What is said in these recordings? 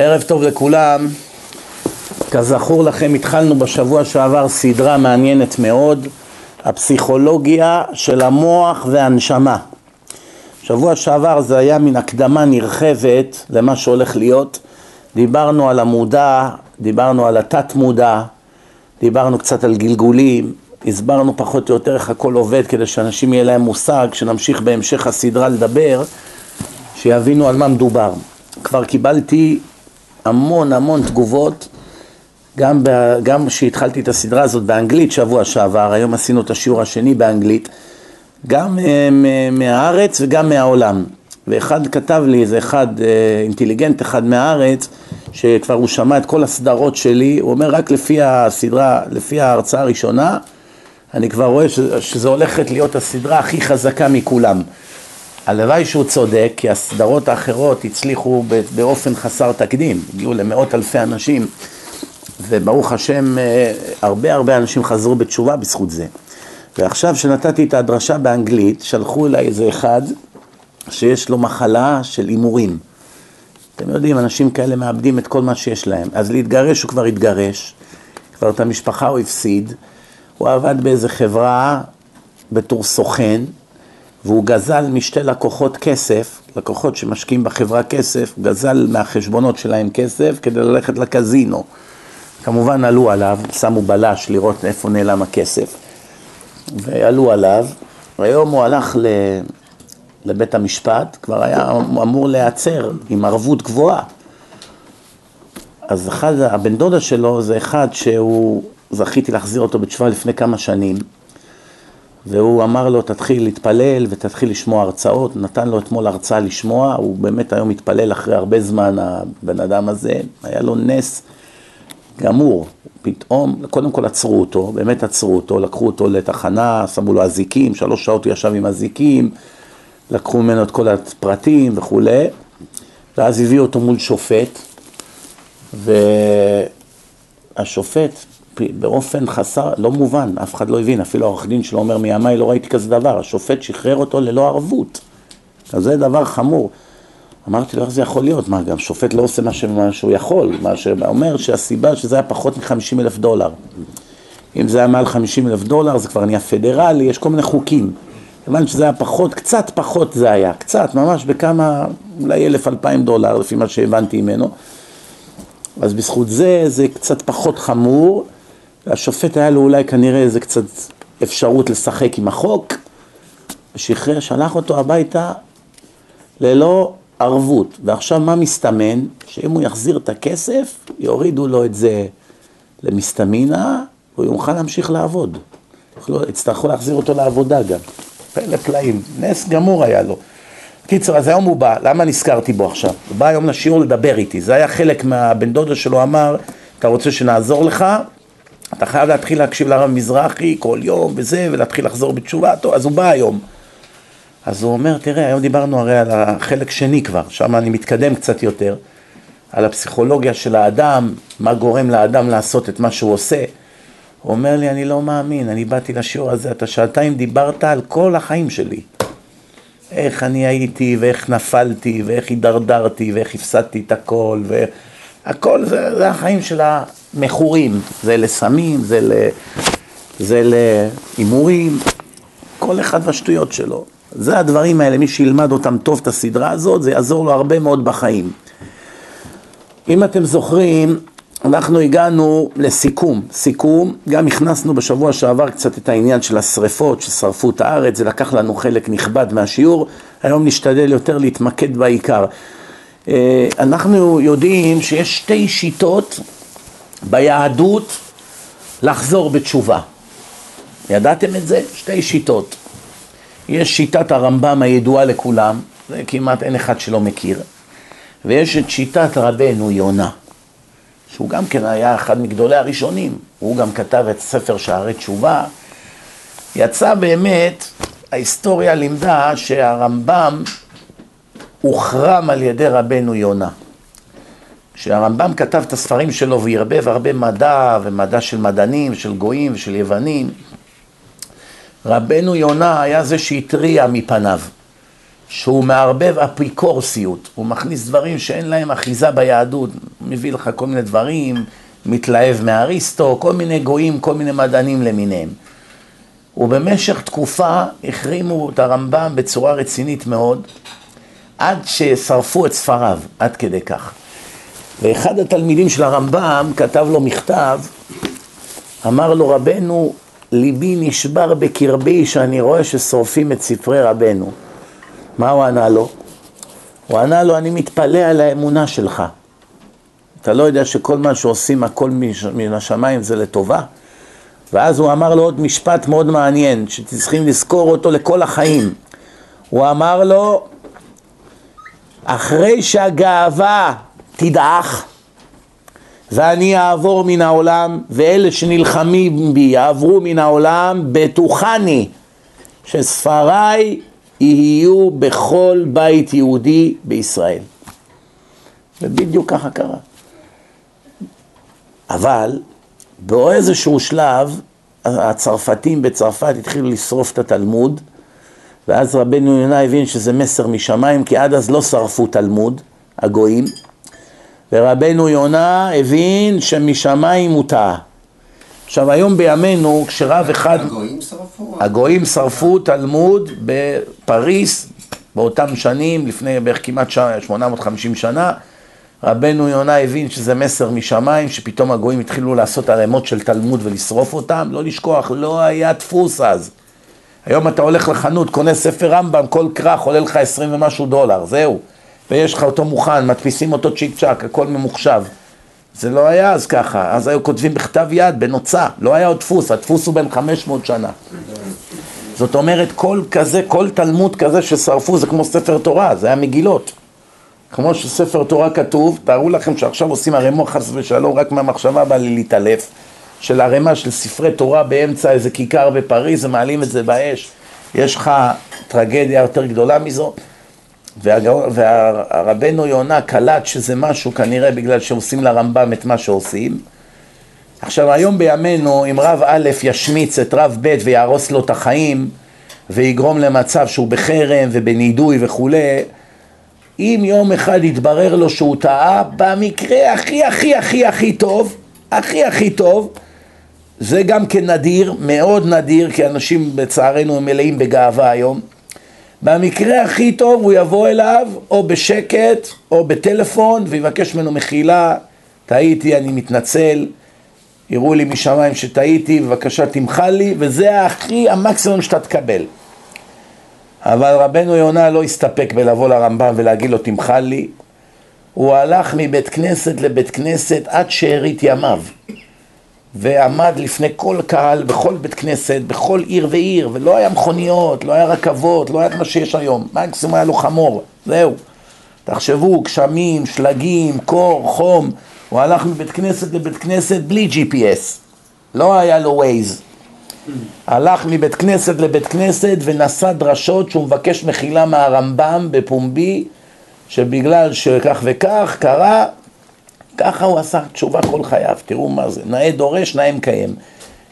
ערב טוב לכולם. כזכור לכם, התחלנו בשבוע שעבר סדרה מעניינת מאוד, הפסיכולוגיה של המוח והנשמה. שבוע שעבר זה היה מין הקדמה נרחבת למה שהולך להיות. דיברנו על המודע, דיברנו על התת מודע, דיברנו קצת על גלגולים, הסברנו פחות או יותר איך הכל עובד כדי שאנשים יהיה להם מושג, שנמשיך בהמשך הסדרה לדבר, שיבינו על מה מדובר. כבר קיבלתי המון המון תגובות, גם, גם שהתחלתי את הסדרה הזאת באנגלית שבוע שעבר, היום עשינו את השיעור השני באנגלית, גם אה, מהארץ וגם מהעולם. ואחד כתב לי, איזה אחד אה, אינטליגנט אחד מהארץ, שכבר הוא שמע את כל הסדרות שלי, הוא אומר רק לפי הסדרה, לפי ההרצאה הראשונה, אני כבר רואה שזו הולכת להיות הסדרה הכי חזקה מכולם. הלוואי שהוא צודק, כי הסדרות האחרות הצליחו באופן חסר תקדים, הגיעו למאות אלפי אנשים, וברוך השם אה, הרבה הרבה אנשים חזרו בתשובה בזכות זה. ועכשיו שנתתי את הדרשה באנגלית, שלחו אליי איזה אחד שיש לו מחלה של הימורים. אתם יודעים, אנשים כאלה מאבדים את כל מה שיש להם. אז להתגרש הוא כבר התגרש, כבר את המשפחה הוא הפסיד, הוא עבד באיזה חברה בתור סוכן, והוא גזל משתי לקוחות כסף, לקוחות שמשקיעים בחברה כסף, גזל מהחשבונות שלהם כסף כדי ללכת לקזינו. כמובן עלו עליו, שמו בלש לראות איפה נעלם הכסף, ועלו עליו, היום הוא הלך ל... לבית המשפט, כבר היה אמור להיעצר עם ערבות גבוהה. אז אחד, הבן דודה שלו זה אחד שהוא, זכיתי להחזיר אותו בתשובה לפני כמה שנים, והוא אמר לו תתחיל להתפלל ותתחיל לשמוע הרצאות, נתן לו אתמול הרצאה לשמוע, הוא באמת היום מתפלל אחרי הרבה זמן הבן אדם הזה, היה לו נס גמור, פתאום, קודם כל עצרו אותו, באמת עצרו אותו, לקחו אותו לתחנה, שמו לו אזיקים, שלוש שעות הוא ישב עם אזיקים, לקחו ממנו את כל הפרטים וכולי, ואז הביאו אותו מול שופט, והשופט באופן חסר, לא מובן, אף אחד לא הבין, אפילו העורך דין שלו אומר מימיי לא ראיתי כזה דבר, השופט שחרר אותו ללא ערבות, אז זה דבר חמור. אמרתי לו, איך זה יכול להיות? מה, גם שופט לא עושה מה שהוא יכול, מה שאומר שהסיבה שזה היה פחות מ-50 אלף דולר. אם זה היה מעל 50 אלף דולר, זה כבר נהיה פדרלי, יש כל מיני חוקים. כיוון שזה היה פחות, קצת פחות זה היה, קצת, ממש בכמה, אולי אלף אלפיים דולר, לפי מה שהבנתי ממנו. אז בזכות זה, זה קצת פחות חמור, והשופט היה לו אולי כנראה איזה קצת אפשרות לשחק עם החוק, ושחרר, שלח אותו הביתה ללא ערבות. ועכשיו מה מסתמן? שאם הוא יחזיר את הכסף, יורידו לו את זה למסתמינה, והוא יוכל להמשיך לעבוד. יצטרכו להחזיר אותו לעבודה גם. פלא פלאים, נס גמור היה לו. קיצר, אז היום הוא בא, למה נזכרתי בו עכשיו? הוא בא היום לשיעור לדבר איתי, זה היה חלק מהבן דודה שלו אמר, אתה רוצה שנעזור לך? אתה חייב להתחיל להקשיב לרב מזרחי כל יום וזה, ולהתחיל לחזור בתשובה, טוב, אז הוא בא היום. אז הוא אומר, תראה, היום דיברנו הרי על החלק שני כבר, שם אני מתקדם קצת יותר, על הפסיכולוגיה של האדם, מה גורם לאדם לעשות את מה שהוא עושה. הוא אומר לי, אני לא מאמין, אני באתי לשיעור הזה, אתה שעתיים דיברת על כל החיים שלי. איך אני הייתי, ואיך נפלתי, ואיך הידרדרתי, ואיך הפסדתי את הכל, והכל זה, זה החיים של המכורים, זה לסמים, זה, ל, זה להימורים, כל אחד והשטויות שלו. זה הדברים האלה, מי שילמד אותם טוב את הסדרה הזאת, זה יעזור לו הרבה מאוד בחיים. אם אתם זוכרים, אנחנו הגענו לסיכום, סיכום, גם הכנסנו בשבוע שעבר קצת את העניין של השריפות ששרפו את הארץ, זה לקח לנו חלק נכבד מהשיעור, היום נשתדל יותר להתמקד בעיקר. אה, אנחנו יודעים שיש שתי שיטות ביהדות לחזור בתשובה. ידעתם את זה? שתי שיטות. יש שיטת הרמב"ם הידועה לכולם, זה כמעט אין אחד שלא מכיר, ויש את שיטת רבנו יונה. שהוא גם כן היה אחד מגדולי הראשונים, הוא גם כתב את ספר שערי תשובה. יצא באמת, ההיסטוריה לימדה שהרמב"ם הוחרם על ידי רבנו יונה. כשהרמב"ם כתב את הספרים שלו והרבב הרבה מדע ומדע של מדענים, של גויים ושל יוונים, רבנו יונה היה זה שהתריע מפניו. שהוא מערבב אפיקורסיות, הוא מכניס דברים שאין להם אחיזה ביהדות, מביא לך כל מיני דברים, מתלהב מאריסטו, כל מיני גויים, כל מיני מדענים למיניהם. ובמשך תקופה החרימו את הרמב"ם בצורה רצינית מאוד, עד ששרפו את ספריו, עד כדי כך. ואחד התלמידים של הרמב"ם כתב לו מכתב, אמר לו רבנו, ליבי נשבר בקרבי שאני רואה ששורפים את ספרי רבנו. מה הוא ענה לו? הוא ענה לו, אני מתפלא על האמונה שלך. אתה לא יודע שכל מה שעושים, הכל מן השמיים זה לטובה? ואז הוא אמר לו עוד משפט מאוד מעניין, שצריכים לזכור אותו לכל החיים. הוא אמר לו, אחרי שהגאווה תדעך, ואני אעבור מן העולם, ואלה שנלחמים בי יעברו מן העולם, בטוחני שספריי יהיו בכל בית יהודי בישראל. ובדיוק ככה קרה. אבל באיזשהו שלב הצרפתים בצרפת התחילו לשרוף את התלמוד ואז רבנו יונה הבין שזה מסר משמיים כי עד אז לא שרפו תלמוד, הגויים ורבנו יונה הבין שמשמיים הוא טעה עכשיו היום בימינו כשרב אחד... הגויים שרפו? הגויים שרפו תלמוד בפריס באותם שנים, לפני בערך כמעט 850 שנה רבנו יונה הבין שזה מסר משמיים, שפתאום הגויים התחילו לעשות ערימות של תלמוד ולשרוף אותם, לא לשכוח, לא היה דפוס אז. היום אתה הולך לחנות, קונה ספר רמב"ם, כל כרך עולה לך עשרים ומשהו דולר, זהו. ויש לך אותו מוכן, מדפיסים אותו צ'יק צ'אק, הכל ממוחשב. זה לא היה אז ככה, אז היו כותבים בכתב יד, בנוצה, לא היה עוד דפוס, הדפוס הוא בן 500 שנה. זאת אומרת, כל כזה, כל תלמוד כזה ששרפו זה כמו ספר תורה, זה היה מגילות. כמו שספר תורה כתוב, תארו לכם שעכשיו עושים ערימו חס ושלום, רק מהמחשבה באה לי להתעלף, של ערימה של ספרי תורה באמצע איזה כיכר בפריז, ומעלים את זה באש. יש לך טרגדיה יותר גדולה מזו? והרבנו יונה קלט שזה משהו כנראה בגלל שעושים לרמב"ם את מה שעושים. עכשיו היום בימינו אם רב א' ישמיץ את רב ב' ויהרוס לו את החיים ויגרום למצב שהוא בחרם ובנידוי וכולי אם יום אחד יתברר לו שהוא טעה, במקרה הכי הכי הכי הכי טוב, הכי הכי טוב, זה גם כן נדיר, מאוד נדיר, כי אנשים לצערנו הם מלאים בגאווה היום. במקרה הכי טוב הוא יבוא אליו או בשקט או בטלפון ויבקש ממנו מחילה, טעיתי, אני מתנצל, יראו לי משמיים שטעיתי, בבקשה תמחל לי, וזה הכי המקסימום שאתה תקבל. אבל רבנו יונה לא הסתפק בלבוא לרמב"ם ולהגיד לו תמחל לי, הוא הלך מבית כנסת לבית כנסת עד שארית ימיו ועמד לפני כל קהל, בכל בית כנסת, בכל עיר ועיר ולא היה מכוניות, לא היה רכבות, לא היה מה שיש היום, מקסימום היה לו חמור, זהו. תחשבו, גשמים, שלגים, קור, חום, הוא הלך מבית כנסת לבית כנסת בלי GPS, לא היה לו ווייז, הלך מבית כנסת לבית כנסת ונשא דרשות שהוא מבקש מחילה מהרמב"ם בפומבי שבגלל שכך וכך קרה, ככה הוא עשה תשובה כל חייו, תראו מה זה, נאה דורש, נאה מקיים.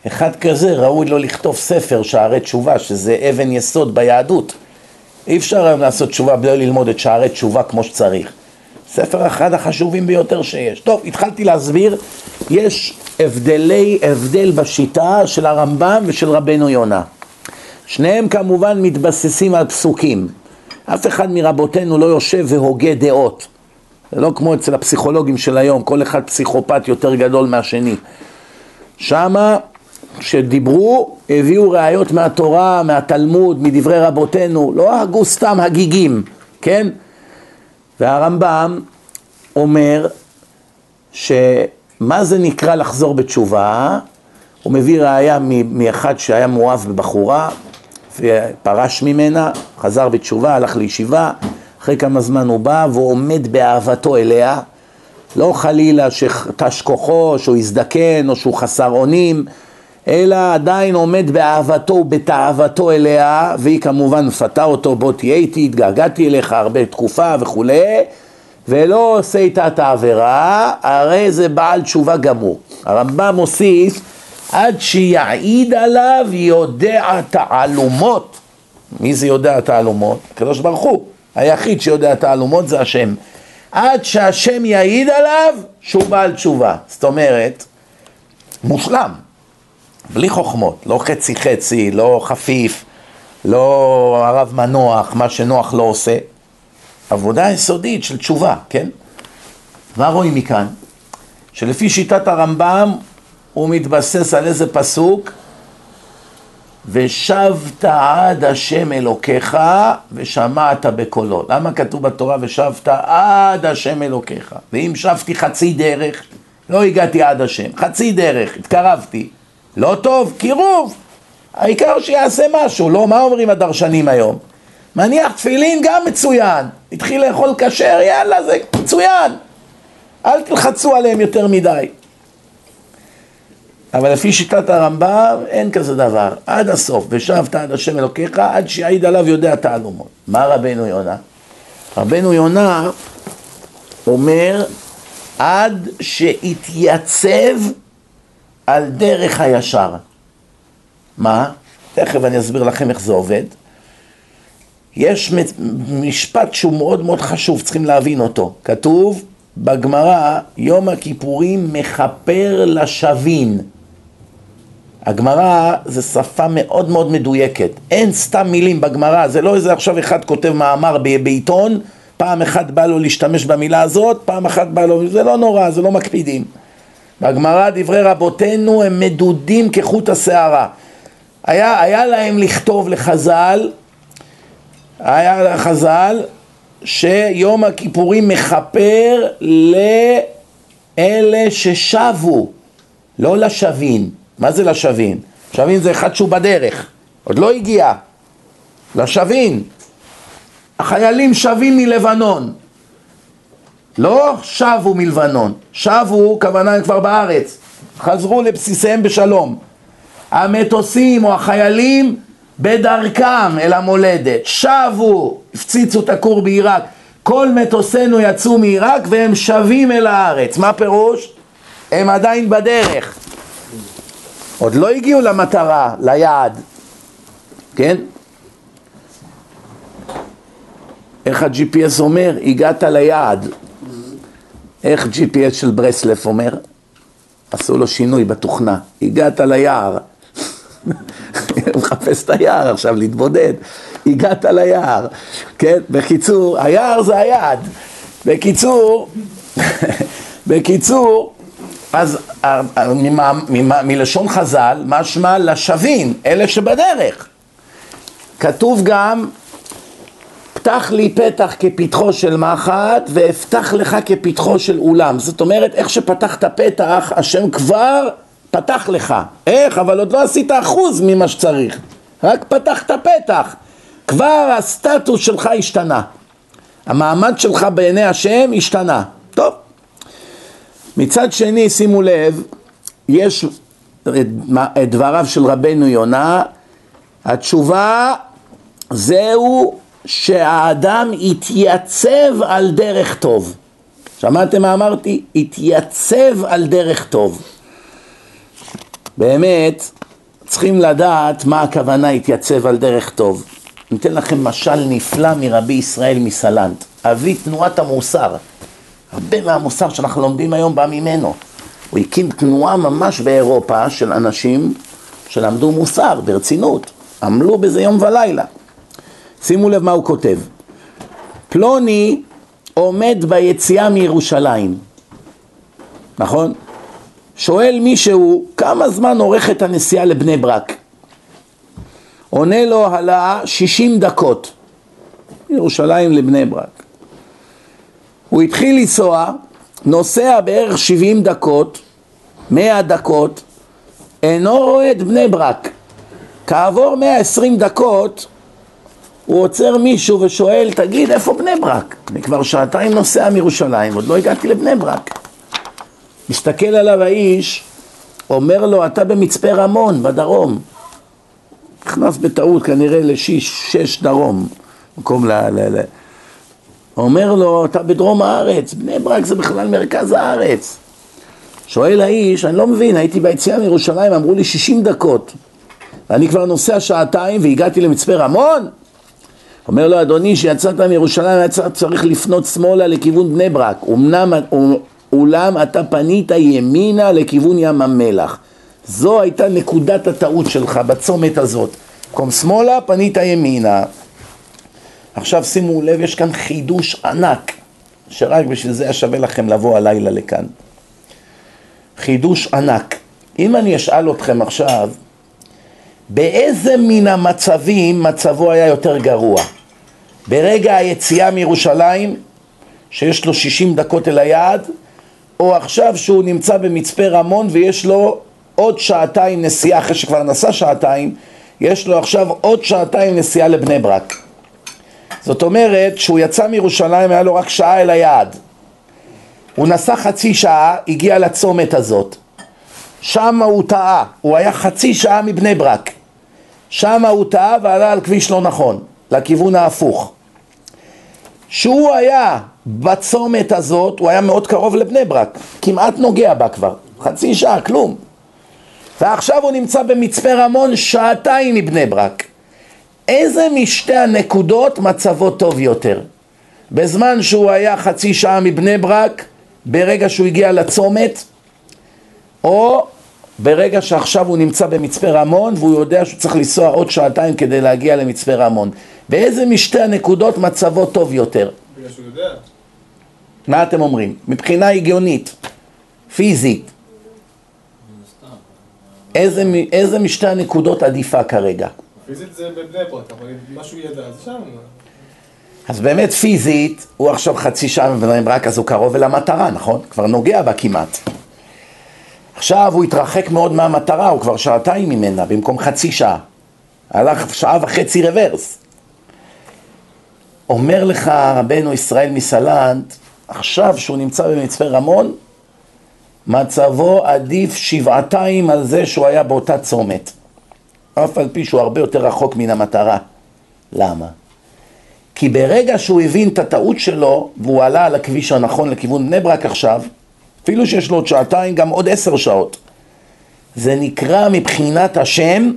אחד כזה ראוי לו לכתוב ספר שערי תשובה, שזה אבן יסוד ביהדות. אי אפשר היום לעשות תשובה בלי ללמוד את שערי תשובה כמו שצריך. ספר אחד החשובים ביותר שיש. טוב, התחלתי להסביר, יש הבדלי, הבדל בשיטה של הרמב"ם ושל רבנו יונה. שניהם כמובן מתבססים על פסוקים. אף אחד מרבותינו לא יושב והוגה דעות. זה לא כמו אצל הפסיכולוגים של היום, כל אחד פסיכופת יותר גדול מהשני. שמה, כשדיברו, הביאו ראיות מהתורה, מהתלמוד, מדברי רבותינו, לא הגו סתם הגיגים, כן? והרמב"ם אומר שמה זה נקרא לחזור בתשובה? הוא מביא ראייה מאחד שהיה מאוהב בבחורה ופרש ממנה, חזר בתשובה, הלך לישיבה, אחרי כמה זמן הוא בא והוא עומד באהבתו אליה, לא חלילה שתש כוחו, שהוא יזדקן או שהוא חסר אונים, אלא עדיין עומד באהבתו ובתאוותו אליה, והיא כמובן מפתה אותו, בוא תהיה איתי, התגעגעתי אליך הרבה תקופה וכולי, ולא עושה איתה את העבירה, הרי זה בעל תשובה גמור. הרמב"ם מוסיף, עד שיעיד עליו יודע תעלומות מי זה יודע תעלומות? הקדוש ברוך הוא. היחיד שיודע תעלומות זה השם. עד שהשם יעיד עליו שהוא בעל תשובה. זאת אומרת, מושלם, בלי חוכמות, לא חצי חצי, לא חפיף, לא הרב מנוח, מה שנוח לא עושה. עבודה יסודית של תשובה, כן? מה רואים מכאן? שלפי שיטת הרמב"ם הוא מתבסס על איזה פסוק? ושבת עד השם אלוקיך ושמעת בקולו. למה כתוב בתורה ושבת עד השם אלוקיך? ואם שבתי חצי דרך, לא הגעתי עד השם, חצי דרך, התקרבתי. לא טוב, קירוב. העיקר שיעשה משהו, לא? מה אומרים הדרשנים היום? מניח תפילין גם מצוין. התחיל לאכול כשר, יאללה, זה מצוין. אל תלחצו עליהם יותר מדי. אבל לפי שיטת הרמב"ם אין כזה דבר, עד הסוף, ושבת עד השם אלוקיך, עד שיעיד עליו יודע תעלומות. מה רבנו יונה? רבנו יונה אומר, עד שיתייצב על דרך הישר. מה? תכף אני אסביר לכם איך זה עובד. יש משפט שהוא מאוד מאוד חשוב, צריכים להבין אותו. כתוב בגמרא, יום הכיפורים מכפר לשווין. הגמרא זה שפה מאוד מאוד מדויקת, אין סתם מילים בגמרא, זה לא איזה עכשיו אחד כותב מאמר בעיתון, פעם אחת בא לו להשתמש במילה הזאת, פעם אחת בא לו, זה לא נורא, זה לא מקפידים. בגמרא דברי רבותינו הם מדודים כחוט השערה. היה, היה להם לכתוב לחז"ל, היה לחז"ל שיום הכיפורים מכפר לאלה ששבו, לא לשבין. מה זה לשבין? שבין זה אחד שהוא בדרך, עוד לא הגיע. לשבין. החיילים שבים מלבנון. לא שבו מלבנון, שבו, כוונה הם כבר בארץ, חזרו לבסיסיהם בשלום. המטוסים או החיילים בדרכם אל המולדת, שבו, הפציצו את הכור בעיראק, כל מטוסינו יצאו מעיראק והם שבים אל הארץ, מה פירוש? הם עדיין בדרך, עוד לא הגיעו למטרה, ליעד, כן? איך ה-GPS אומר? הגעת ליעד. איך GPS של ברסלף אומר? עשו לו שינוי בתוכנה. הגעת ליער. הוא מחפש את היער עכשיו, להתבודד. הגעת ליער. כן? בקיצור, היער זה היעד. בקיצור, בקיצור, אז אה, אה, מלשון חז"ל, משמע לשווין, אלה שבדרך. כתוב גם, פתח לי פתח כפתחו של מחט, ואפתח לך כפתחו של אולם. זאת אומרת, איך שפתחת פתח, השם כבר פתח לך. איך? אבל עוד לא עשית אחוז ממה שצריך. רק פתחת פתח. כבר הסטטוס שלך השתנה. המעמד שלך בעיני השם השתנה. מצד שני, שימו לב, יש את דבריו של רבנו יונה, התשובה זהו שהאדם יתייצב על דרך טוב. שמעתם מה אמרתי? יתייצב על דרך טוב. באמת, צריכים לדעת מה הכוונה יתייצב על דרך טוב. ניתן לכם משל נפלא מרבי ישראל מסלנט, אבי תנועת המוסר. הרבה מהמוסר שאנחנו לומדים היום בא ממנו. הוא הקים תנועה ממש באירופה של אנשים שלמדו מוסר ברצינות, עמלו בזה יום ולילה. שימו לב מה הוא כותב. פלוני עומד ביציאה מירושלים, נכון? שואל מישהו כמה זמן עורכת הנסיעה לבני ברק. עונה לו הלאה 60 דקות, מירושלים לבני ברק. הוא התחיל לנסוע, נוסע בערך 70 דקות, 100 דקות, אינו רואה את בני ברק. כעבור 120 דקות הוא עוצר מישהו ושואל, תגיד, איפה בני ברק? אני כבר שעתיים נוסע מירושלים, עוד לא הגעתי לבני ברק. מסתכל עליו האיש, אומר לו, אתה במצפה רמון, בדרום. נכנס בטעות כנראה לשיש, שש דרום, מקום ל... ל, ל אומר לו, אתה בדרום הארץ, בני ברק זה בכלל מרכז הארץ. שואל האיש, אני לא מבין, הייתי ביציאה מירושלים, אמרו לי 60 דקות. ואני כבר נוסע שעתיים והגעתי למצפה רמון? אומר לו, אדוני, שיצאת מירושלים, היה צריך לפנות שמאלה לכיוון בני ברק. אמנם, אולם אתה פנית ימינה לכיוון ים המלח. זו הייתה נקודת הטעות שלך בצומת הזאת. במקום שמאלה, פנית ימינה. עכשיו שימו לב, יש כאן חידוש ענק, שרק בשביל זה היה שווה לכם לבוא הלילה לכאן. חידוש ענק. אם אני אשאל אתכם עכשיו, באיזה מן המצבים מצבו היה יותר גרוע? ברגע היציאה מירושלים, שיש לו 60 דקות אל היעד, או עכשיו שהוא נמצא במצפה רמון ויש לו עוד שעתיים נסיעה, אחרי שכבר נסע שעתיים, יש לו עכשיו עוד שעתיים נסיעה לבני ברק. זאת אומרת, שהוא יצא מירושלים היה לו רק שעה אל היעד. הוא נסע חצי שעה, הגיע לצומת הזאת. שם הוא טעה, הוא היה חצי שעה מבני ברק. שם הוא טעה ועלה על כביש לא נכון, לכיוון ההפוך. שהוא היה בצומת הזאת, הוא היה מאוד קרוב לבני ברק, כמעט נוגע בה כבר, חצי שעה, כלום. ועכשיו הוא נמצא במצפה רמון שעתיים מבני ברק. איזה משתי הנקודות מצבו טוב יותר? בזמן שהוא היה חצי שעה מבני ברק, ברגע שהוא הגיע לצומת, או ברגע שעכשיו הוא נמצא במצפה רמון והוא יודע שהוא צריך לנסוע עוד שעתיים כדי להגיע למצפה רמון. באיזה משתי הנקודות מצבו טוב יותר? בגלל שהוא יודע. מה אתם אומרים? מבחינה הגיונית, פיזית, איזה, איזה משתי הנקודות עדיפה כרגע? פיזית זה בבני ברק, אבל אם משהו ידע, אז שם. אז באמת פיזית, הוא עכשיו חצי שעה מבני ברק, אז הוא קרוב אל המטרה, נכון? כבר נוגע בה כמעט. עכשיו הוא התרחק מאוד מהמטרה, הוא כבר שעתיים ממנה, במקום חצי שעה. הלך שעה וחצי רוורס. אומר לך רבנו ישראל מסלנט, עכשיו שהוא נמצא במצפה רמון, מצבו עדיף שבעתיים על זה שהוא היה באותה צומת. אף על פי שהוא הרבה יותר רחוק מן המטרה. למה? כי ברגע שהוא הבין את הטעות שלו, והוא עלה על הכביש הנכון לכיוון בני ברק עכשיו, אפילו שיש לו עוד שעתיים, גם עוד עשר שעות. זה נקרא מבחינת השם,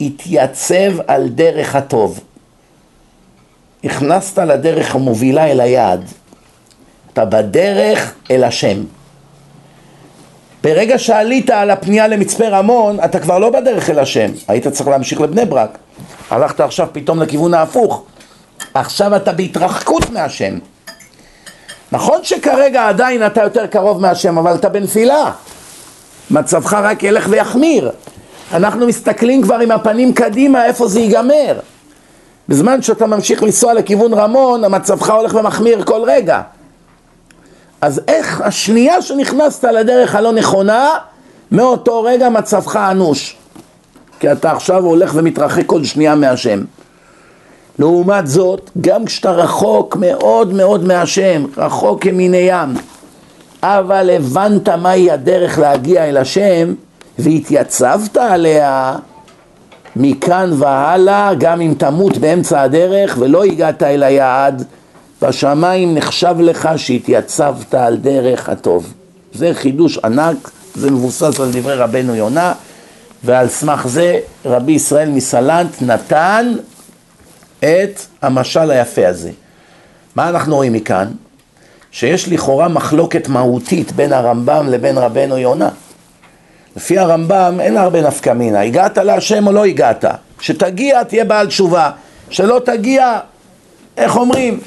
התייצב על דרך הטוב. הכנסת לדרך המובילה אל היעד. אתה בדרך אל השם. ברגע שעלית על הפנייה למצפה רמון, אתה כבר לא בדרך אל השם, היית צריך להמשיך לבני ברק. הלכת עכשיו פתאום לכיוון ההפוך. עכשיו אתה בהתרחקות מהשם. נכון שכרגע עדיין אתה יותר קרוב מהשם, אבל אתה בנפילה. מצבך רק ילך ויחמיר. אנחנו מסתכלים כבר עם הפנים קדימה איפה זה ייגמר. בזמן שאתה ממשיך לנסוע לכיוון רמון, מצבך הולך ומחמיר כל רגע. אז איך השנייה שנכנסת לדרך הלא נכונה, מאותו רגע מצבך אנוש. כי אתה עכשיו הולך ומתרחק כל שנייה מהשם. לעומת זאת, גם כשאתה רחוק מאוד מאוד מהשם, רחוק כמיני ים, אבל הבנת מהי הדרך להגיע אל השם, והתייצבת עליה, מכאן והלאה, גם אם תמות באמצע הדרך ולא הגעת אל היעד, בשמיים נחשב לך שהתייצבת על דרך הטוב. זה חידוש ענק, זה מבוסס על דברי רבנו יונה, ועל סמך זה רבי ישראל מסלנט נתן את המשל היפה הזה. מה אנחנו רואים מכאן? שיש לכאורה מחלוקת מהותית בין הרמב"ם לבין רבנו יונה. לפי הרמב"ם אין הרבה נפקא מינה, הגעת להשם או לא הגעת? שתגיע תהיה בעל תשובה, שלא תגיע, איך אומרים?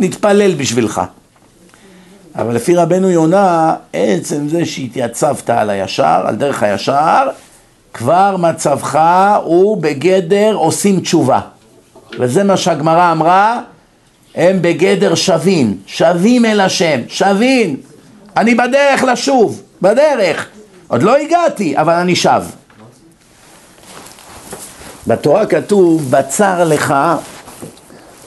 נתפלל בשבילך. אבל לפי רבנו יונה, עצם זה שהתייצבת על הישר, על דרך הישר, כבר מצבך הוא בגדר עושים תשובה. וזה מה שהגמרא אמרה, הם בגדר שווין, שווים אל השם, שווין. אני בדרך לשוב, בדרך. עוד לא הגעתי, אבל אני שב. בתורה כתוב, בצר לך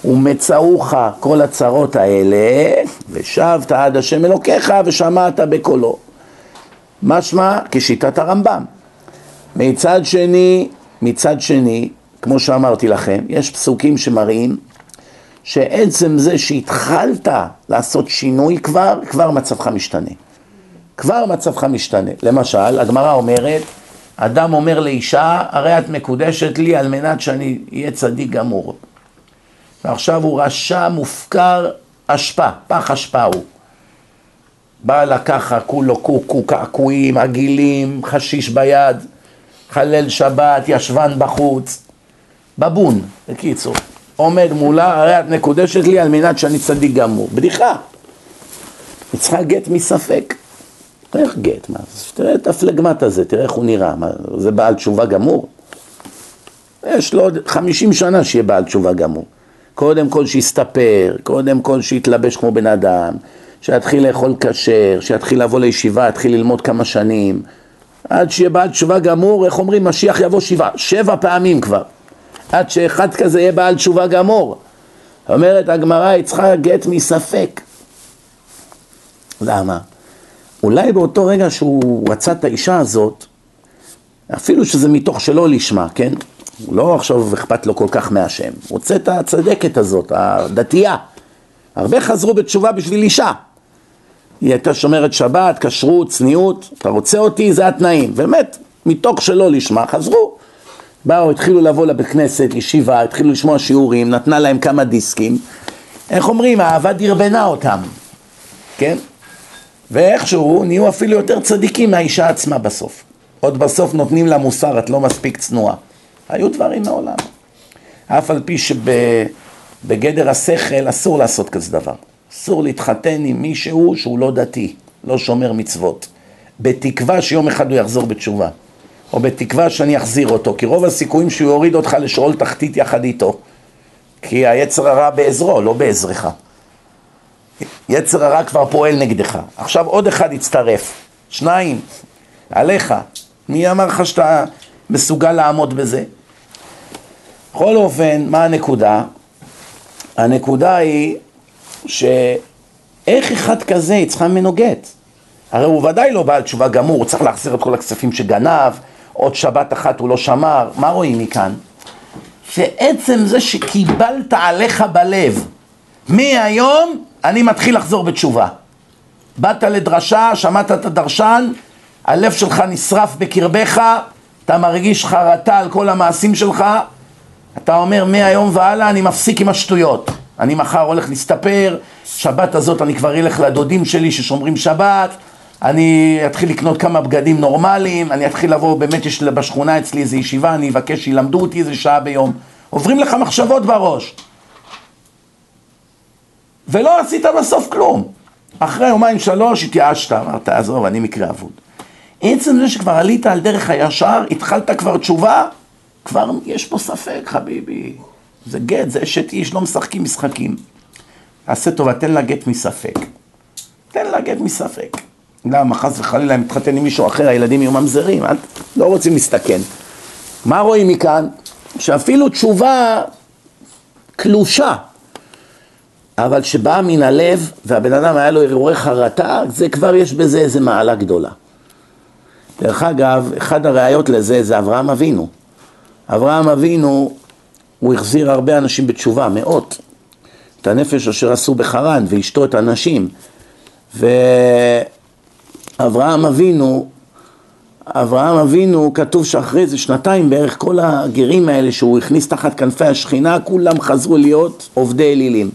ומצאוך כל הצרות האלה, ושבת עד השם אלוקיך ושמעת בקולו. משמע כשיטת הרמב"ם. מצד שני, מצד שני, כמו שאמרתי לכם, יש פסוקים שמראים שעצם זה שהתחלת לעשות שינוי כבר, כבר מצבך משתנה. כבר מצבך משתנה. למשל, הגמרא אומרת, אדם אומר לאישה, הרי את מקודשת לי על מנת שאני אהיה צדיק גמור. ועכשיו הוא רשע, מופקר, אשפה, פח אשפה הוא. בא לקחה כולו קוקו, קעקועים, עגילים, חשיש ביד, חלל שבת, ישבן בחוץ, בבון, בקיצור. עומד מולה, הרי את מקודשת לי על מנת שאני צדיק גמור. בדיחה. היא צריכה גט מספק. איך גט? מה? תראה את הפלגמט הזה, תראה איך הוא נראה. מה, זה בעל תשובה גמור? יש לו עוד חמישים שנה שיהיה בעל תשובה גמור. קודם כל שיסתפר, קודם כל שיתלבש כמו בן אדם, שיתחיל לאכול כשר, שיתחיל לבוא לישיבה, יתחיל ללמוד כמה שנים, עד שיהיה בעל תשובה גמור, איך אומרים, משיח יבוא שבעה, שבע פעמים כבר, עד שאחד כזה יהיה בעל תשובה גמור. אומרת הגמרא, היא צריכה גט מספק. למה? אולי באותו רגע שהוא רצה את האישה הזאת, אפילו שזה מתוך שלא לשמה, כן? לא עכשיו אכפת לו כל כך מהשם, הוא רוצה את הצדקת הזאת, הדתייה. הרבה חזרו בתשובה בשביל אישה. היא הייתה שומרת שבת, כשרות, צניעות, אתה רוצה אותי, זה התנאים. באמת, מתוך שלא לשמה, חזרו. באו, התחילו לבוא לבית כנסת, ישיבה, התחילו לשמוע שיעורים, נתנה להם כמה דיסקים. איך אומרים, האהבה דרבנה אותם, כן? ואיכשהו נהיו אפילו יותר צדיקים מהאישה עצמה בסוף. עוד בסוף נותנים לה מוסר, את לא מספיק צנועה. היו דברים מעולם. אף על פי שבגדר השכל אסור לעשות כזה דבר. אסור להתחתן עם מישהו שהוא לא דתי, לא שומר מצוות. בתקווה שיום אחד הוא יחזור בתשובה. או בתקווה שאני אחזיר אותו, כי רוב הסיכויים שהוא יוריד אותך לשאול תחתית יחד איתו. כי היצר הרע בעזרו, לא בעזרך. יצר הרע כבר פועל נגדך. עכשיו עוד אחד יצטרף, שניים, עליך. מי אמר לך שאתה מסוגל לעמוד בזה? בכל אופן, מה הנקודה? הנקודה היא שאיך אחד כזה צריכה ממנו גט? הרי הוא ודאי לא בעל תשובה גמור, הוא צריך להחזיר את כל הכספים שגנב, עוד שבת אחת הוא לא שמר, מה רואים מכאן? שעצם זה שקיבלת עליך בלב, מהיום אני מתחיל לחזור בתשובה. באת לדרשה, שמעת את הדרשן, הלב שלך נשרף בקרבך, אתה מרגיש חרטה על כל המעשים שלך, אתה אומר מהיום והלאה אני מפסיק עם השטויות. אני מחר הולך להסתפר, שבת הזאת אני כבר אלך לדודים שלי ששומרים שבת, אני אתחיל לקנות כמה בגדים נורמליים, אני אתחיל לבוא, באמת יש בשכונה אצלי איזו ישיבה, אני אבקש שילמדו אותי איזה שעה ביום. עוברים לך מחשבות בראש. ולא עשית בסוף כלום. אחרי יומיים שלוש התייאשת, אמרת, עזוב, אני מקרה אבוד. עצם זה שכבר עלית על דרך הישר, התחלת כבר תשובה, כבר יש פה ספק, חביבי. זה גט, זה אשת איש, לא משחקים משחקים. עשה טובה, תן לה גט מספק. תן לה גט מספק. למה חס וחלילה אם מתחתן עם מישהו אחר, הילדים יהיו ממזרים, את לא רוצים להסתכן. מה רואים מכאן? שאפילו תשובה קלושה, אבל שבאה מן הלב והבן אדם היה לו הרהורי חרטה, זה כבר יש בזה איזה מעלה גדולה. דרך אגב, אחד הראיות לזה זה אברהם אבינו. אברהם אבינו, הוא החזיר הרבה אנשים בתשובה, מאות. את הנפש אשר עשו בחרן, ואשתו את הנשים. ואברהם אבינו, אברהם אבינו, כתוב שאחרי זה שנתיים בערך, כל הגרים האלה שהוא הכניס תחת כנפי השכינה, כולם חזרו להיות עובדי אלילים.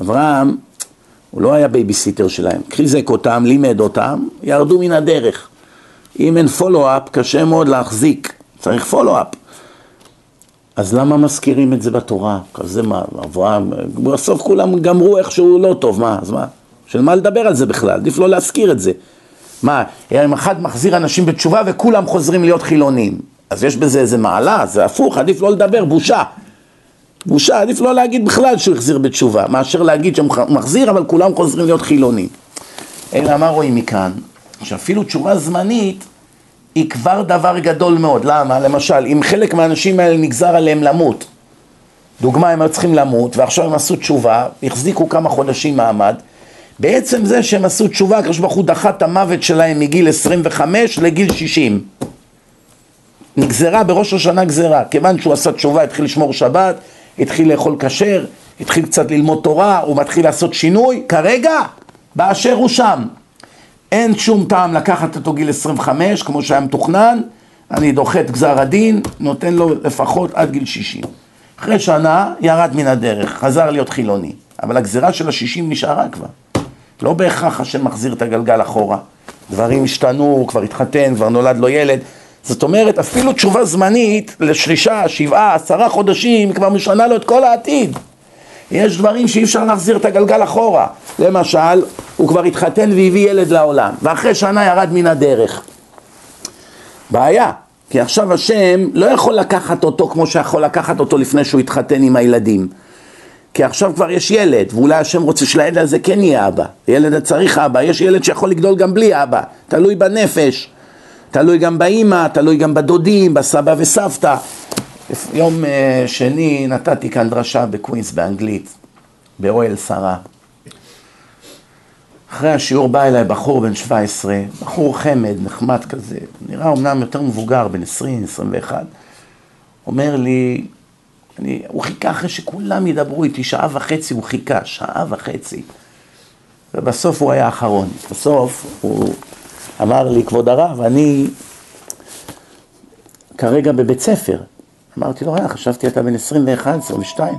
אברהם, הוא לא היה בייביסיטר שלהם, חיזק אותם, לימד אותם, ירדו מן הדרך. אם אין follow-up, קשה מאוד להחזיק, צריך follow-up. אז למה מזכירים את זה בתורה? כזה מה, אברהם, בסוף כולם גמרו איכשהו לא טוב, מה, אז מה? של מה לדבר על זה בכלל? עדיף לא להזכיר את זה. מה, אם אחד מחזיר אנשים בתשובה וכולם חוזרים להיות חילונים, אז יש בזה איזה מעלה, זה הפוך, עדיף לא לדבר, בושה. בושה, עדיף לא להגיד בכלל שהוא החזיר בתשובה, מאשר להגיד שהוא מחזיר אבל כולם חוזרים להיות חילונים. אלא מה רואים מכאן? שאפילו תשובה זמנית היא כבר דבר גדול מאוד. למה? למשל, אם חלק מהאנשים האלה נגזר עליהם למות, דוגמה, הם היו צריכים למות ועכשיו הם עשו תשובה, החזיקו כמה חודשים מעמד, בעצם זה שהם עשו תשובה, הקדוש ברוך הוא דחה את המוות שלהם מגיל 25 לגיל 60. נגזרה בראש השנה גזרה, כיוון שהוא עשה תשובה, התחיל לשמור שבת, התחיל לאכול כשר, התחיל קצת ללמוד תורה, הוא מתחיל לעשות שינוי, כרגע, באשר הוא שם. אין שום טעם לקחת אותו גיל 25, כמו שהיה מתוכנן, אני דוחה את גזר הדין, נותן לו לפחות עד גיל 60. אחרי שנה ירד מן הדרך, חזר להיות חילוני. אבל הגזירה של השישים נשארה כבר. לא בהכרח השם מחזיר את הגלגל אחורה. דברים השתנו, כבר התחתן, כבר נולד לו ילד. זאת אומרת, אפילו תשובה זמנית לשלישה, שבעה, עשרה חודשים, כבר משנה לו את כל העתיד. יש דברים שאי אפשר להחזיר את הגלגל אחורה. למשל, הוא כבר התחתן והביא ילד לעולם, ואחרי שנה ירד מן הדרך. בעיה, כי עכשיו השם לא יכול לקחת אותו כמו שיכול לקחת אותו לפני שהוא התחתן עם הילדים. כי עכשיו כבר יש ילד, ואולי השם רוצה שלילד הזה כן יהיה אבא. ילד צריך אבא, יש ילד שיכול לגדול גם בלי אבא, תלוי בנפש, תלוי גם באימא, תלוי גם בדודים, בסבא וסבתא. יום אה, שני נתתי כאן דרשה בקווינס באנגלית, באוהל שרה. אחרי השיעור בא אליי בחור בן 17, בחור חמד, נחמד כזה, נראה אמנם יותר מבוגר, בן 20, 21, אומר לי, אני, הוא חיכה אחרי שכולם ידברו איתי, שעה וחצי הוא חיכה, שעה וחצי. ובסוף הוא היה האחרון. בסוף הוא אמר לי, כבוד הרב, אני כרגע בבית ספר. אמרתי לו, אה, חשבתי אתה בן 21, 22.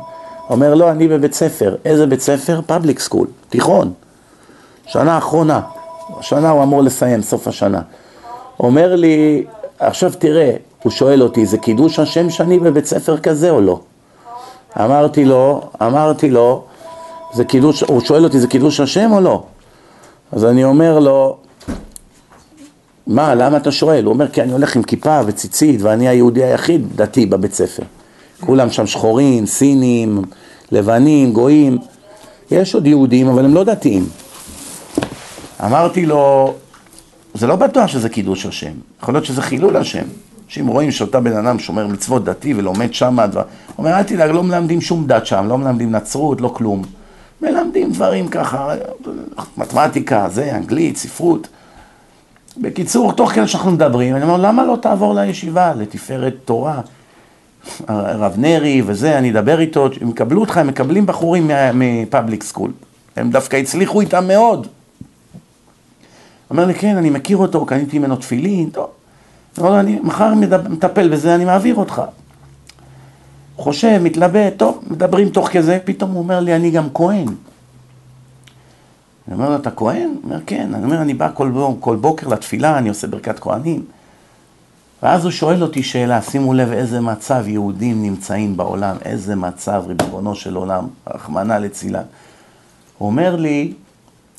אומר, לא, אני בבית ספר. איזה בית ספר? Public school, תיכון. שנה אחרונה. השנה הוא אמור לסיים, סוף השנה. אומר לי, עכשיו תראה, הוא שואל אותי, זה קידוש השם שאני בבית ספר כזה או לא? אמרתי לו, אמרתי לו, זה קידוש, הוא שואל אותי, זה קידוש השם או לא? אז אני אומר לו, מה, למה אתה שואל? הוא אומר, כי אני הולך עם כיפה וציצית ואני היהודי היחיד דתי בבית ספר. כולם שם שחורים, סינים, לבנים, גויים. יש עוד יהודים, אבל הם לא דתיים. אמרתי לו, זה לא בטוח שזה קידוש השם, יכול להיות שזה חילול השם. אנשים רואים שאותה בן אדם שומר מצוות דתי ולומד שם, דבר... אומר, אל תדאג, לא מלמדים שום דת שם, לא מלמדים נצרות, לא כלום. מלמדים דברים ככה, מתמטיקה, זה, אנגלית, ספרות. בקיצור, תוך כדי שאנחנו מדברים, אני אומר, למה לא תעבור לישיבה, לתפארת תורה? הרב נרי וזה, אני אדבר איתו, הם יקבלו אותך, הם מקבלים בחורים מפאבליק סקול. הם דווקא הצליחו איתם מאוד. אומר לי, כן, אני מכיר אותו, קניתי ממנו תפילין, טוב. אומר לו, אני מחר מטפל בזה, אני מעביר אותך. חושב, מתלבט, טוב, מדברים תוך כזה, פתאום הוא אומר לי, אני גם כהן. אני אומר לו, אתה כהן? הוא אומר, כן. אני אומר, אני בא כל, כל בוקר לתפילה, אני עושה ברכת כהנים. ואז הוא שואל אותי שאלה, שימו לב איזה מצב יהודים נמצאים בעולם, איזה מצב, ריבונו של עולם, רחמנא לצילה. הוא אומר לי,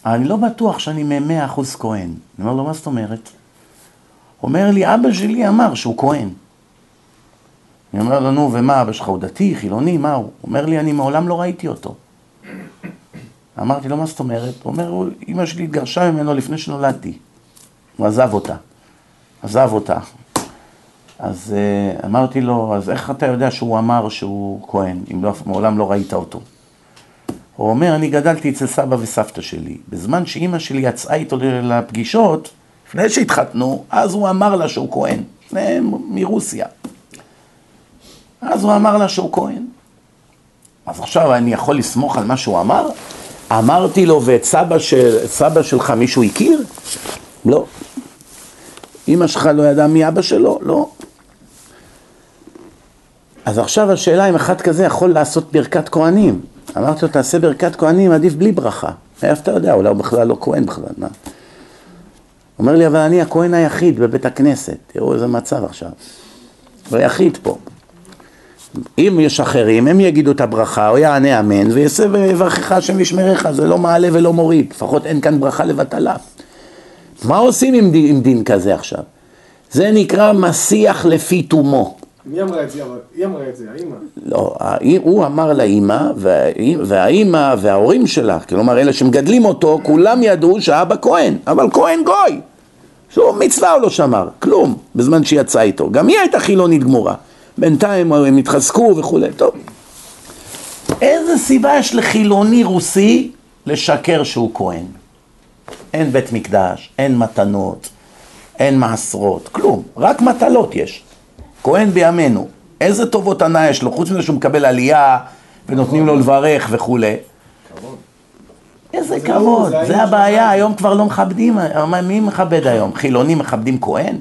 אני לא בטוח שאני ממאה אחוז כהן. אני אומר לו, מה זאת אומרת? הוא אומר לי, אבא שלי אמר שהוא כהן. אני אומר לו, נו, ומה, אבא שלך הוא דתי, חילוני, מה הוא? הוא אומר לי, אני מעולם לא ראיתי אותו. אמרתי לו, מה זאת אומרת? הוא אומר, אמא שלי התגרשה ממנו לפני שנולדתי. הוא עזב אותה. עזב אותה. אז uh, אמרתי לו, אז איך אתה יודע שהוא אמר שהוא כהן, אם לא, מעולם לא ראית אותו? הוא אומר, אני גדלתי אצל סבא וסבתא שלי. בזמן שאימא שלי יצאה איתו לפגישות, לפני שהתחתנו, אז הוא אמר לה שהוא כהן, מרוסיה. אז הוא אמר לה שהוא כהן. אז עכשיו אני יכול לסמוך על מה שהוא אמר? אמרתי לו, ואת סבא, של, סבא שלך מישהו הכיר? לא. אמא שלך לא ידעה מי אבא שלו? לא. אז עכשיו השאלה אם אחד כזה יכול לעשות ברכת כהנים. אמרתי לו, תעשה ברכת כהנים, עדיף בלי ברכה. איך אתה יודע, אולי הוא בכלל לא כהן בכלל, מה? אומר לי, אבל אני הכהן היחיד בבית הכנסת. תראו איזה מצב עכשיו. הוא היחיד פה. אם יש אחרים, הם יגידו את הברכה, או יענה אמן, ויעשה ויברכך השם וישמרך, זה לא מעלה ולא מוריד, לפחות אין כאן ברכה לבטלה. מה עושים עם דין, עם דין כזה עכשיו? זה נקרא מסיח לפי תומו. מי אמרה את זה? היא אמרה את זה, האימא. לא, הוא אמר לאימא, והאימא וההורים שלה, כלומר אלה שמגדלים אותו, כולם ידעו שאבא כהן, אבל כהן גוי. שום מצווה הוא לא שמר, כלום, בזמן שיצא איתו. גם היא הייתה חילונית גמורה. בינתיים הם התחזקו וכולי, טוב. איזה סיבה יש לחילוני רוסי לשקר שהוא כהן? אין בית מקדש, אין מתנות, אין מעשרות, כלום, רק מטלות יש. כהן בימינו, איזה טובות הנאה יש לו, חוץ מזה שהוא מקבל עלייה ונותנים לו לברך וכולי. איזה כבוד, זה הבעיה, היום כבר לא מכבדים, מי מכבד היום? חילונים מכבדים כהן?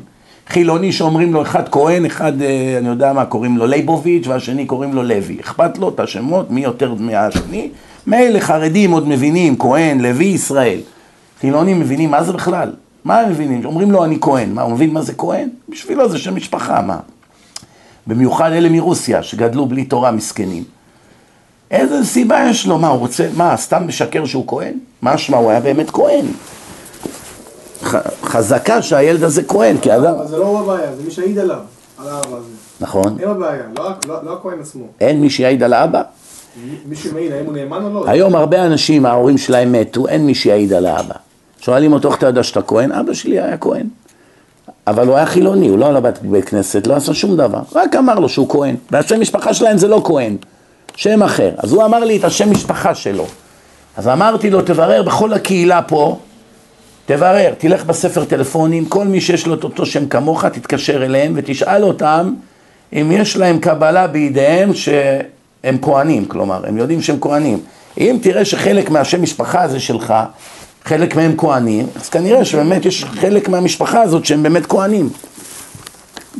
חילוני שאומרים לו אחד כהן, אחד, אה, אני יודע מה, קוראים לו ליבוביץ' והשני קוראים לו לוי. אכפת לו את השמות, מי יותר מהשני? מילא חרדים עוד מבינים, כהן, לוי, ישראל. חילונים מבינים מה זה בכלל? מה הם מבינים? אומרים לו אני כהן, מה, הוא מבין מה זה כהן? בשבילו זה שם משפחה, מה? במיוחד אלה מרוסיה, שגדלו בלי תורה מסכנים. איזה סיבה יש לו? מה, הוא רוצה, מה, סתם משקר שהוא כהן? מה שמע, הוא היה באמת כהן. חזקה שהילד הזה כהן, כי אדם... אבל זה לא הוא הבעיה, זה מי שהעיד עליו, על האבא הזה. נכון. הם הבעיה, לא, לא, לא הכהן עצמו. אין מי שיעיד על האבא? מישהו מעיד, האם הוא נאמן או לא? היום הרבה אנשים, ההורים שלהם מתו, אין מי שיעיד על האבא. שואלים אותו, איך אתה יודע שאתה כהן? אבא שלי היה כהן. אבל הוא היה חילוני, הוא לא למד בבית כנסת, לא עשה שום דבר. רק אמר לו שהוא כהן. והשם משפחה שלהם זה לא כהן, שם אחר. אז הוא אמר לי את השם משפחה שלו. אז אמרתי לו, תברר בכל הקהילה פה, תברר, תלך בספר טלפונים, כל מי שיש לו את אותו שם כמוך, תתקשר אליהם ותשאל אותם אם יש להם קבלה בידיהם שהם כהנים, כלומר, הם יודעים שהם כהנים. אם תראה שחלק מהשם משפחה הזה שלך, חלק מהם כהנים, אז כנראה שבאמת יש חלק מהמשפחה הזאת שהם באמת כהנים.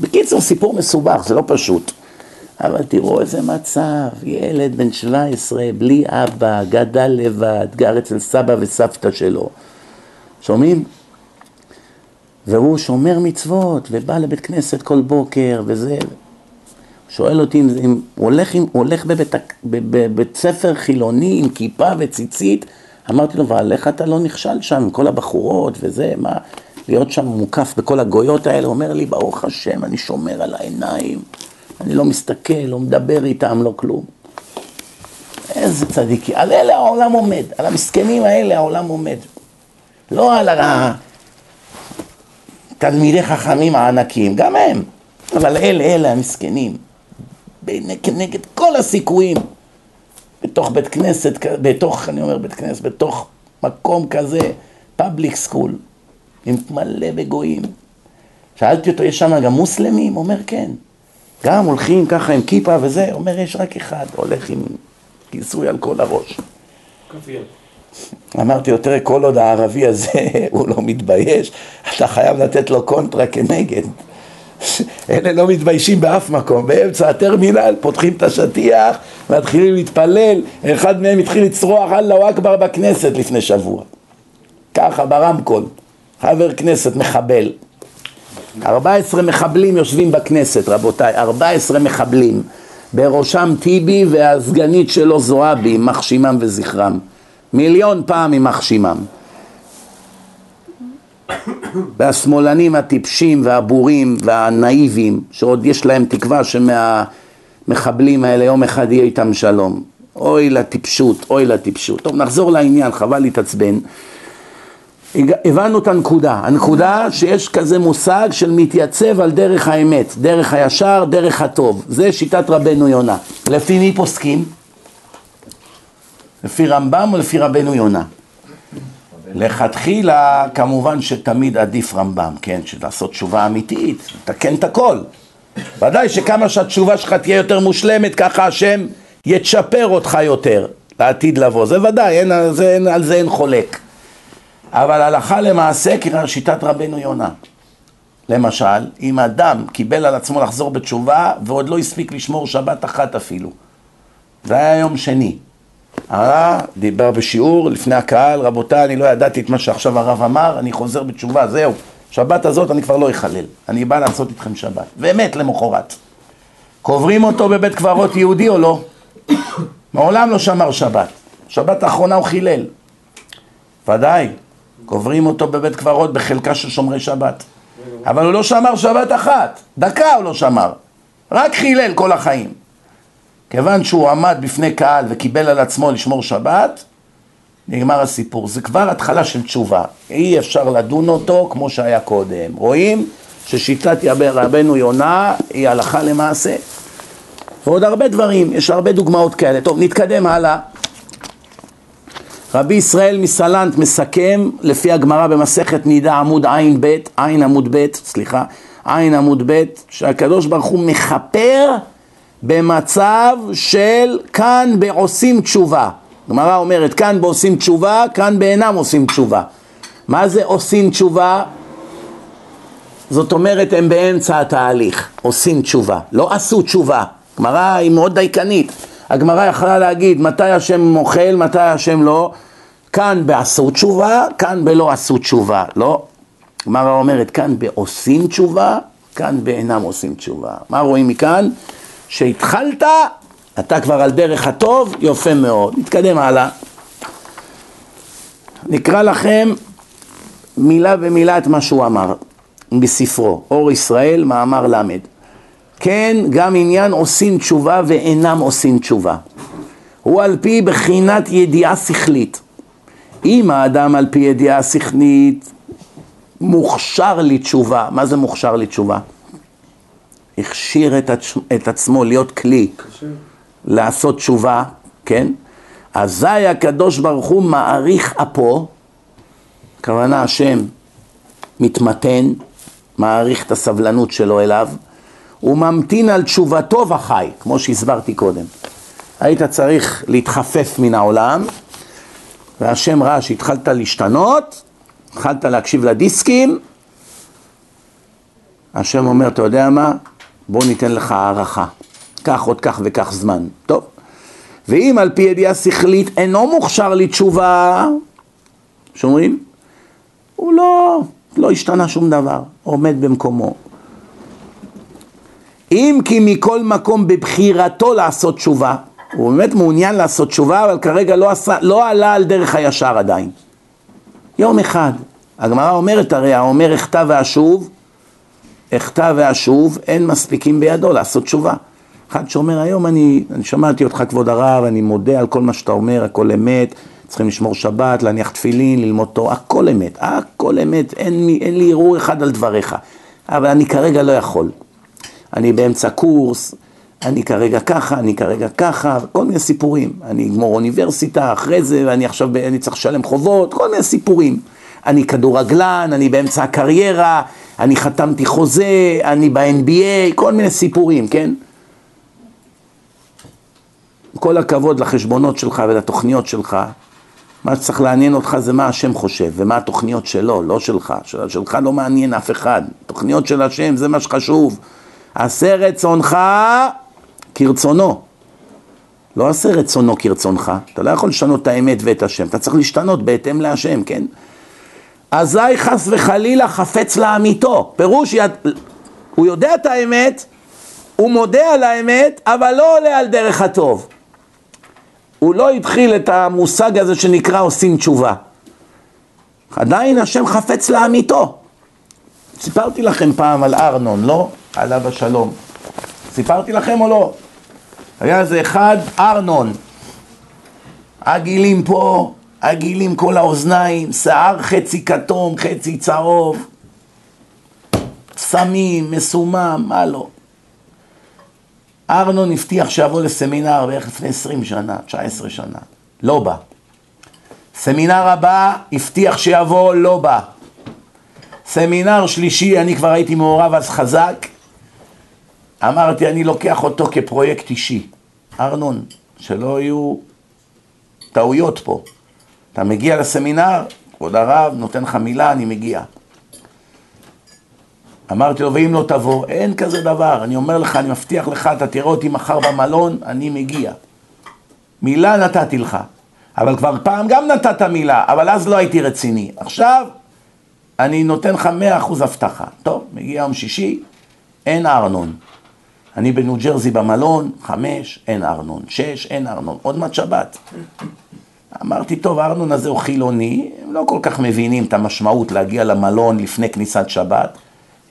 בקיצור, סיפור מסובך, זה לא פשוט. אבל תראו איזה מצב, ילד בן 17, בלי אבא, גדל לבד, גר אצל סבא וסבתא שלו. שומעים? והוא שומר מצוות, ובא לבית כנסת כל בוקר, וזה... שואל אותי אם, אם הוא הולך, אם, הולך בבית, בבית ספר חילוני עם כיפה וציצית, אמרתי לו, אבל איך אתה לא נכשל שם עם כל הבחורות וזה, מה, להיות שם מוקף בכל הגויות האלה, אומר לי, ברוך השם, אני שומר על העיניים, אני לא מסתכל, לא מדבר איתם, לא כלום. איזה צדיקי, על אלה העולם עומד, על המסכנים האלה העולם עומד. לא על התלמידי חכמים הענקים, גם הם, אבל אלה, אלה המסכנים, כנגד כל הסיכויים, בתוך בית כנסת, בתוך, אני אומר בית כנסת, בתוך מקום כזה, פאבליק סקול, עם מלא בגויים. שאלתי אותו, יש שם גם מוסלמים? הוא אומר, כן. גם הולכים ככה עם כיפה וזה, אומר, יש רק אחד, הולך עם כיסוי על כל הראש. כפיר. אמרתי לו, תראה, כל עוד הערבי הזה הוא לא מתבייש, אתה חייב לתת לו קונטרה כנגד. אלה לא מתביישים באף מקום, באמצע הטרמינל פותחים את השטיח, מתחילים להתפלל, אחד מהם התחיל לצרוח אללהו אכבר בכנסת לפני שבוע. ככה ברמקול, חבר כנסת מחבל. 14 מחבלים יושבים בכנסת, רבותיי, 14 מחבלים. בראשם טיבי והסגנית שלו זועבי, מחשימם וזכרם. מיליון פעם יימח שמם. והשמאלנים הטיפשים והבורים והנאיבים, שעוד יש להם תקווה שמהמחבלים האלה יום אחד יהיה איתם שלום. אוי לטיפשות, אוי לטיפשות. טוב, נחזור לעניין, חבל להתעצבן. הבנו את הנקודה, הנקודה שיש כזה מושג של מתייצב על דרך האמת, דרך הישר, דרך הטוב, זה שיטת רבנו יונה. לפי מי פוסקים? לפי רמב"ם או לפי רבנו יונה? לכתחילה, כמובן שתמיד עדיף רמב"ם, כן? שלעשות תשובה אמיתית, לתקן את הכל. ודאי שכמה שהתשובה שלך תהיה יותר מושלמת, ככה השם יצ'פר אותך יותר לעתיד לבוא. זה ודאי, אין, זה, אין, על זה אין חולק. אבל הלכה למעשה כראה שיטת רבנו יונה. למשל, אם אדם קיבל על עצמו לחזור בתשובה ועוד לא הספיק לשמור שבת אחת אפילו. זה היה יום שני. הרב דיבר בשיעור לפני הקהל, רבותיי, אני לא ידעתי את מה שעכשיו הרב אמר, אני חוזר בתשובה, זהו. שבת הזאת אני כבר לא אחלל, אני בא לעשות איתכם שבת. ומת למחרת. קוברים אותו בבית קברות יהודי או לא? מעולם לא שמר שבת. שבת האחרונה הוא חילל. ודאי, קוברים אותו בבית קברות בחלקה של שומרי שבת. אבל הוא לא שמר שבת אחת, דקה הוא לא שמר. רק חילל כל החיים. כיוון שהוא עמד בפני קהל וקיבל על עצמו לשמור שבת, נגמר הסיפור. זה כבר התחלה של תשובה. אי אפשר לדון אותו כמו שהיה קודם. רואים ששיטת רבנו יונה היא הלכה למעשה. ועוד הרבה דברים, יש הרבה דוגמאות כאלה. טוב, נתקדם הלאה. רבי ישראל מסלנט מסכם לפי הגמרא במסכת נידה עמוד עין ב', עין עמוד ב', סליחה, עין עמוד ב', שהקדוש ברוך הוא מכפר במצב של כאן בעושים תשובה. גמרא אומרת כאן בעושים תשובה, כאן באינם עושים תשובה. מה זה עושים תשובה? זאת אומרת, הם באמצע התהליך, עושים תשובה, לא עשו תשובה. גמרא היא מאוד דייקנית. הגמרא יכלה להגיד מתי השם מוחל, מתי השם לא. כאן בעשו תשובה, כאן בלא עשו תשובה, לא. גמרא אומרת, כאן בעושים תשובה, כאן באינם עושים תשובה. מה רואים מכאן? שהתחלת, אתה כבר על דרך הטוב, יפה מאוד. נתקדם הלאה. נקרא לכם מילה במילה את מה שהוא אמר בספרו, אור ישראל, מאמר ל'. כן, גם עניין עושים תשובה ואינם עושים תשובה. הוא על פי בחינת ידיעה שכלית. אם האדם על פי ידיעה שכלית מוכשר לתשובה, מה זה מוכשר לתשובה? הכשיר את, עצ... את עצמו להיות כלי, לעשות תשובה, כן? אזי הקדוש ברוך הוא מעריך אפו, הכוונה השם מתמתן, מעריך את הסבלנות שלו אליו, הוא ממתין על תשובתו וחי, כמו שהסברתי קודם. היית צריך להתחפף מן העולם, והשם ראה שהתחלת להשתנות, התחלת להקשיב לדיסקים, השם אומר, אתה יודע מה? בוא ניתן לך הערכה. קח עוד כך וכך זמן. טוב. ואם על פי ידיעה שכלית אינו מוכשר לתשובה, שומעים? הוא לא, לא השתנה שום דבר, עומד במקומו. אם כי מכל מקום בבחירתו לעשות תשובה, הוא באמת מעוניין לעשות תשובה, אבל כרגע לא, עשה, לא עלה על דרך הישר עדיין. יום אחד, הגמרא אומרת הרי, האומר אחטא ואשוב, אחטא ואשוב, אין מספיקים בידו לעשות תשובה. אחד שאומר, היום אני, אני שמעתי אותך כבוד הרב, אני מודה על כל מה שאתה אומר, הכל אמת, צריכים לשמור שבת, להניח תפילין, ללמוד תורה, הכל אמת, הכל אמת, אין, אין לי ערעור אחד על דבריך, אבל אני כרגע לא יכול. אני באמצע קורס, אני כרגע ככה, אני כרגע ככה, כל מיני סיפורים. אני אגמור אוניברסיטה אחרי זה, ואני עכשיו, אני צריך לשלם חובות, כל מיני סיפורים. אני כדורגלן, אני באמצע הקריירה, אני חתמתי חוזה, אני ב-NBA, כל מיני סיפורים, כן? כל הכבוד לחשבונות שלך ולתוכניות שלך, מה שצריך לעניין אותך זה מה השם חושב, ומה התוכניות שלו, לא שלך. של, שלך לא מעניין אף אחד. תוכניות של השם זה מה שחשוב. עשה רצונך כרצונו. לא עשה רצונו כרצונך. אתה לא יכול לשנות את האמת ואת השם. אתה צריך להשתנות בהתאם להשם, כן? אזי חס וחלילה חפץ לאמיתו. פירוש, יד... הוא יודע את האמת, הוא מודה על האמת, אבל לא עולה על דרך הטוב. הוא לא התחיל את המושג הזה שנקרא עושים תשובה. עדיין השם חפץ לאמיתו. סיפרתי לכם פעם על ארנון, לא? עליו השלום. סיפרתי לכם או לא? היה איזה אחד, ארנון. עגילים פה, עגילים כל האוזניים, שיער חצי כתום, חצי צהוב, סמים, מסומם, מה לא. ארנון הבטיח שיבוא לסמינר בערך לפני 20 שנה, 19 שנה, לא בא. סמינר הבא הבטיח שיבוא, לא בא. סמינר שלישי, אני כבר הייתי מעורב אז חזק, אמרתי, אני לוקח אותו כפרויקט אישי. ארנון, שלא יהיו טעויות פה. אתה מגיע לסמינר, כבוד הרב, נותן לך מילה, אני מגיע. אמרתי לו, ואם לא תבוא, אין כזה דבר, אני אומר לך, אני מבטיח לך, אתה תראה אותי מחר במלון, אני מגיע. מילה נתתי לך, אבל כבר פעם גם נתת מילה, אבל אז לא הייתי רציני. עכשיו, אני נותן לך מאה אחוז הבטחה. טוב, מגיע יום שישי, אין ארנון. אני בניו ג'רזי במלון, חמש, אין ארנון, שש, אין ארנון, עוד מעט שבת. אמרתי, טוב, הארנון הזה הוא חילוני, הם לא כל כך מבינים את המשמעות להגיע למלון לפני כניסת שבת.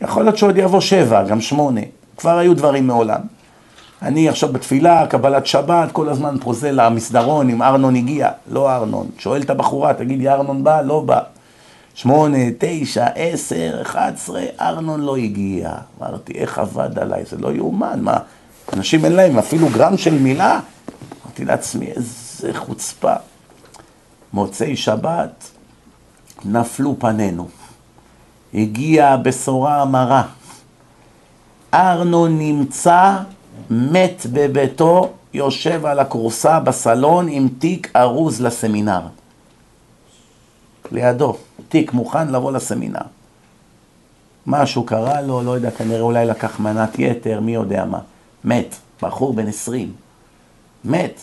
יכול להיות שעוד יבוא שבע, גם שמונה. כבר היו דברים מעולם. אני עכשיו בתפילה, קבלת שבת, כל הזמן פוזל למסדרון אם ארנון הגיע. לא ארנון. שואל את הבחורה, תגידי, ארנון בא? לא בא. שמונה, תשע, עשר, אחד עשרה, ארנון לא הגיע. אמרתי, איך עבד עליי? זה לא יאומן, מה? אנשים אין להם אפילו גרם של מילה? אמרתי לעצמי, איזה חוצפה. מוצאי שבת, נפלו פנינו. הגיעה הבשורה המרה. ארנון נמצא מת בביתו, יושב על הכורסה בסלון עם תיק ארוז לסמינר. לידו, תיק מוכן לבוא לסמינר. משהו קרה לו, לא יודע, כנראה אולי לקח מנת יתר, מי יודע מה. מת, בחור בן עשרים. מת.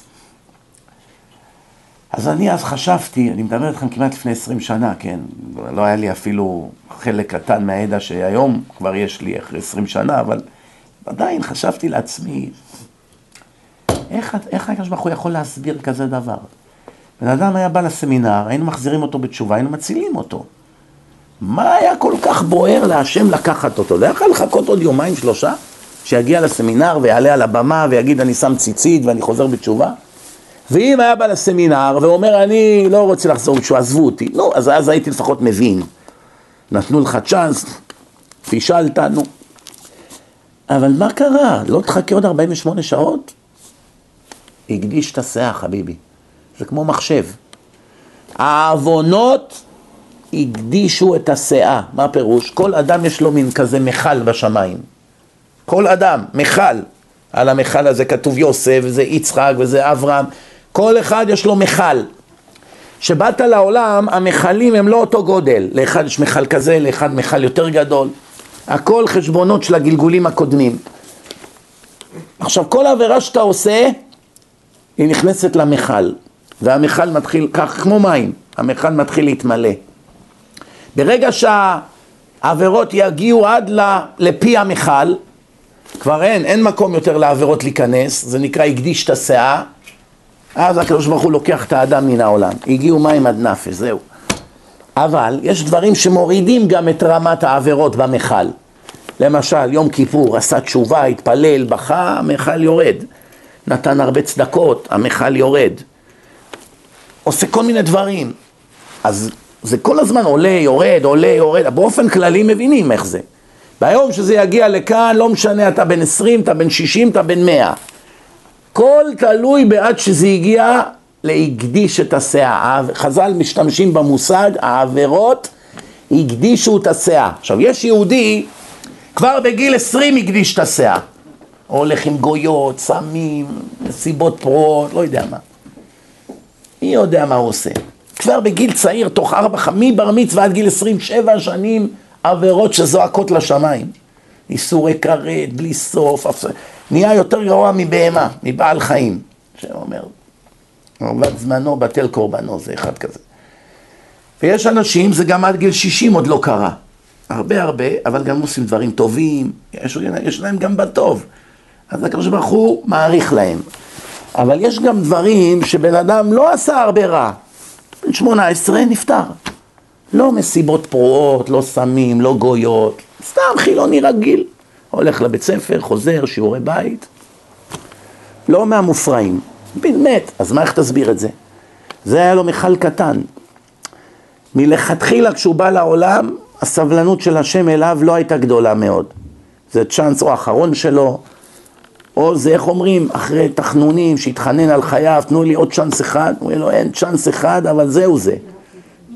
אז אני אז חשבתי, אני מדבר איתכם כמעט לפני עשרים שנה, כן? לא היה לי אפילו חלק קטן מהידע שהיום כבר יש לי אחרי עשרים שנה, אבל עדיין חשבתי לעצמי, איך, איך הקדוש ברוך הוא יכול להסביר כזה דבר? בן אדם היה בא לסמינר, היינו מחזירים אותו בתשובה, היינו מצילים אותו. מה היה כל כך בוער להשם לקחת אותו? לא יכול לחכות עוד יומיים שלושה? שיגיע לסמינר ויעלה על הבמה ויגיד אני שם ציצית ואני חוזר בתשובה? ואם היה בא לסמינר ואומר אני לא רוצה לחזור בתשובה, עזבו אותי, נו, אז אז הייתי לפחות מבין. נתנו לך צ'אנס, פישלת, נו. אבל מה קרה? לא תחכה עוד 48 שעות? הקדיש את הסאה, חביבי. זה כמו מחשב. העוונות הקדישו את הסאה. מה הפירוש? כל אדם יש לו מין כזה מכל בשמיים. כל אדם, מכל. על המכל הזה כתוב יוסף, וזה יצחק, וזה אברהם. כל אחד יש לו מכל. כשבאת לעולם, המכלים הם לא אותו גודל. לאחד יש מכל כזה, לאחד מכל יותר גדול. הכל חשבונות של הגלגולים הקודמים. עכשיו, כל עבירה שאתה עושה, היא נכנסת למכל. והמכל מתחיל, כך כמו מים, המכל מתחיל להתמלא. ברגע שהעבירות יגיעו עד לפי המכל, כבר אין, אין מקום יותר לעבירות להיכנס, זה נקרא הקדיש את הסאה, אז הקדוש ברוך הוא לוקח את האדם מן העולם. הגיעו מים עד נפש, זהו. אבל יש דברים שמורידים גם את רמת העבירות במכל. למשל, יום כיפור עשה תשובה, התפלל, בכה, המכל יורד. נתן הרבה צדקות, המכל יורד. עושה כל מיני דברים. אז זה כל הזמן עולה, יורד, עולה, יורד, באופן כללי מבינים איך זה. ביום שזה יגיע לכאן, לא משנה, אתה בן 20, אתה בן 60, אתה בן 100. כל תלוי בעד שזה הגיע להקדיש את הסאה. חז"ל משתמשים במושג, העבירות הקדישו את הסאה. עכשיו, יש יהודי, כבר בגיל 20 הקדיש את הסאה. הולך עם גויות, סמים, נסיבות פרועות, לא יודע מה. מי יודע מה הוא עושה? כבר בגיל צעיר, תוך ארבע, מבר מצווה עד גיל עשרים, שבע שנים, עבירות שזועקות לשמיים. איסורי כרת, בלי סוף. נהיה יותר גרוע מבהמה, מבעל חיים. שאומר, עובד זמנו, בטל קורבנו, זה אחד כזה. ויש אנשים, זה גם עד גיל שישים עוד לא קרה. הרבה הרבה, אבל גם עושים דברים טובים, יש, יש להם גם בטוב. אז הקדוש ברוך הוא מעריך להם. אבל יש גם דברים שבן אדם לא עשה הרבה רע. בן שמונה עשרה נפטר. לא מסיבות פרועות, לא סמים, לא גויות, סתם חילוני רגיל. הולך לבית ספר, חוזר, שיעורי בית. לא מהמופרעים. מת, אז מה איך תסביר את זה? זה היה לו מכל קטן. מלכתחילה כשהוא בא לעולם, הסבלנות של השם אליו לא הייתה גדולה מאוד. זה צ'אנס או האחרון שלו, או זה, איך אומרים, אחרי תחנונים, שהתחנן על חייו, תנו לי עוד צ'אנס אחד, הוא אומר לו, אין צ'אנס אחד, אבל זהו זה.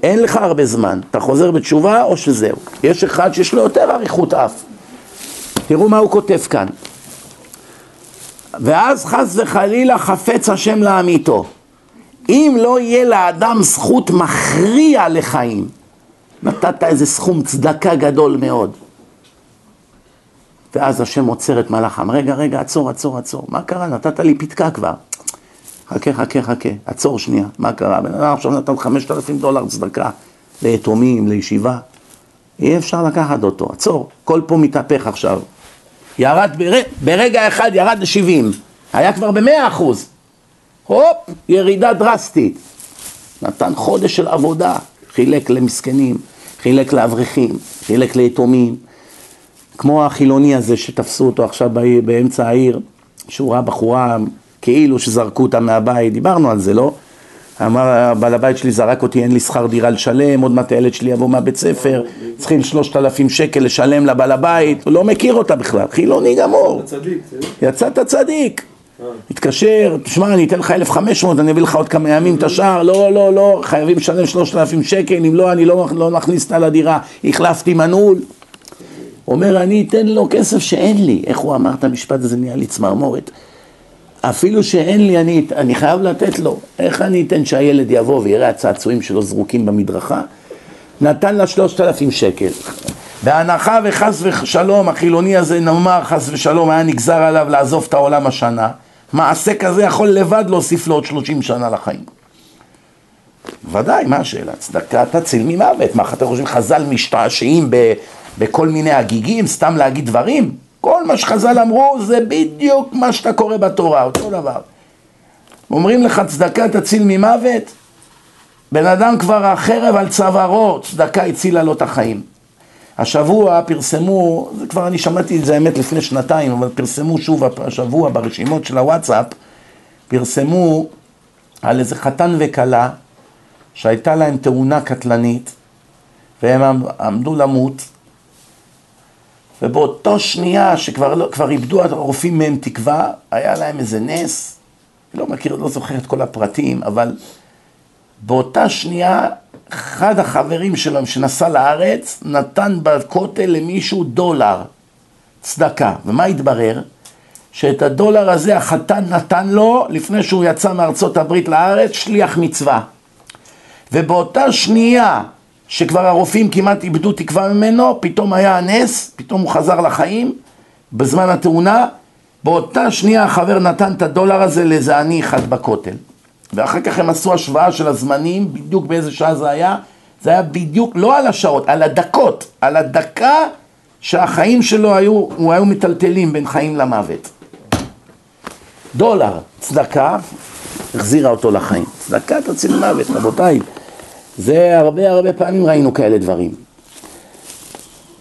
אין לך הרבה זמן, אתה חוזר בתשובה או שזהו. יש אחד שיש לו יותר אריכות אף. תראו מה הוא כותב כאן. ואז חס וחלילה חפץ השם להמיתו. אם לא יהיה לאדם זכות מכריע לחיים, נתת איזה סכום צדקה גדול מאוד. ואז השם עוצר את מלאכם, רגע, רגע, עצור, עצור, עצור, מה קרה? נתת לי פתקה כבר. חכה, חכה, חכה, עצור שנייה, מה קרה? בן אדם עכשיו נתן 5,000 דולר צדקה ליתומים, לישיבה. אי אפשר לקחת אותו, עצור, כל פה מתהפך עכשיו. ירד, בר... ברגע אחד ירד ל-70, היה כבר ב-100 אחוז. הופ, ירידה דרסטית. נתן חודש של עבודה, חילק למסכנים, חילק לאברכים, חילק ליתומים. כמו החילוני הזה שתפסו אותו עכשיו באמצע העיר, שהוא ראה בחורה כאילו שזרקו אותה מהבית, דיברנו על זה, לא? אמר, בעל הבית שלי זרק אותי, אין לי שכר דירה לשלם, עוד מעט הילד שלי יבוא מהבית ספר, צריכים שלושת אלפים שקל לשלם לבעל הבית, הוא לא מכיר אותה בכלל, חילוני גמור. יצאת צדיק. התקשר, תשמע, אני אתן לך 1,500, אני אביא לך עוד כמה ימים את השער, לא, לא, לא, חייבים לשלם 3,000 שקל, אם לא, אני לא, לא נכניס אותה לדירה, החלפתי מנעול. אומר, אני אתן לו כסף שאין לי. איך הוא אמר את המשפט הזה, נהיה לי צמרמורת. אפילו שאין לי, אני, אני חייב לתת לו. איך אני אתן שהילד יבוא ויראה הצעצועים שלו זרוקים במדרכה? נתן לה שלושת אלפים שקל. בהנחה וחס ושלום החילוני הזה נאמר חס ושלום היה נגזר עליו לעזוב את העולם השנה, מעשה כזה יכול לבד להוסיף לו עוד 30 שנה לחיים. ודאי, מה השאלה? צדקה תציל ממוות. מה, אתם חושבים חז"ל משתעשעים בכל מיני הגיגים, סתם להגיד דברים? כל מה שחז"ל אמרו זה בדיוק מה שאתה קורא בתורה, אותו דבר. אומרים לך צדקה תציל ממוות, בן אדם כבר החרב על צווארו, צדקה הצילה לו את החיים. השבוע פרסמו, זה כבר אני שמעתי את זה האמת לפני שנתיים, אבל פרסמו שוב השבוע ברשימות של הוואטסאפ, פרסמו על איזה חתן וכלה שהייתה להם תאונה קטלנית והם עמדו למות ובאותו שנייה שכבר לא, כבר איבדו הרופאים מהם תקווה, היה להם איזה נס, לא מכיר, לא זוכר את כל הפרטים, אבל באותה שנייה אחד החברים שלהם שנסע לארץ נתן בכותל למישהו דולר צדקה, ומה התברר? שאת הדולר הזה החתן נתן לו לפני שהוא יצא מארצות הברית לארץ שליח מצווה. ובאותה שנייה שכבר הרופאים כמעט איבדו תקווה ממנו, פתאום היה הנס, פתאום הוא חזר לחיים בזמן התאונה, באותה שנייה החבר נתן את הדולר הזה לאיזה עני אחד בכותל. ואחר כך הם עשו השוואה של הזמנים, בדיוק באיזה שעה זה היה, זה היה בדיוק, לא על השעות, על הדקות, על הדקה שהחיים שלו היו, הוא היו מטלטלים בין חיים למוות. דולר, צדקה, החזירה אותו לחיים. צדקה תציל מוות, רבותיי. זה הרבה הרבה פעמים ראינו כאלה דברים.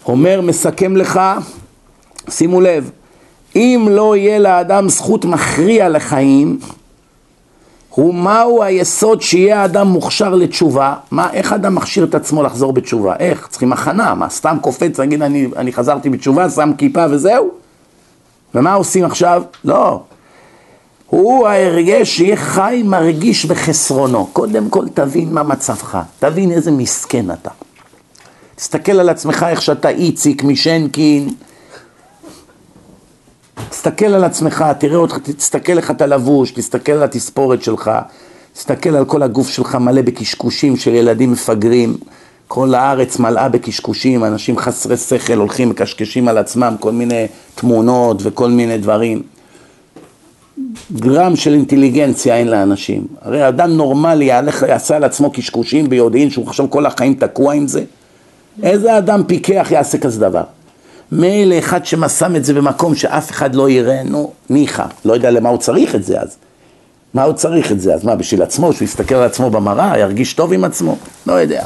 אומר, מסכם לך, שימו לב, אם לא יהיה לאדם זכות מכריע לחיים, הוא מהו היסוד שיהיה האדם מוכשר לתשובה, מה, איך אדם מכשיר את עצמו לחזור בתשובה, איך, צריכים הכנה, מה, סתם קופץ, להגיד אני, אני חזרתי בתשובה, שם כיפה וזהו? ומה עושים עכשיו? לא, הוא ההרגש שיהיה חי מרגיש בחסרונו. קודם כל תבין מה מצבך, תבין איזה מסכן אתה. תסתכל על עצמך איך שאתה איציק משנקין. תסתכל על עצמך, תראה אותך, תסתכל איך אתה לבוש, תסתכל על התספורת שלך, תסתכל על כל הגוף שלך מלא בקשקושים של ילדים מפגרים. כל הארץ מלאה בקשקושים, אנשים חסרי שכל הולכים מקשקשים על עצמם כל מיני תמונות וכל מיני דברים. גרם של אינטליגנציה אין לאנשים. הרי אדם נורמלי יעשה יעשה על עצמו קשקושים ביודעין שהוא עכשיו כל החיים תקוע עם זה. איזה אדם פיקח יעשה כזה דבר? מילא אחד ששם את זה במקום שאף אחד לא יראה, נו, ניחא, לא יודע למה הוא צריך את זה אז. מה הוא צריך את זה? אז מה, בשביל עצמו, שהוא יסתכל על עצמו במראה, ירגיש טוב עם עצמו? לא יודע.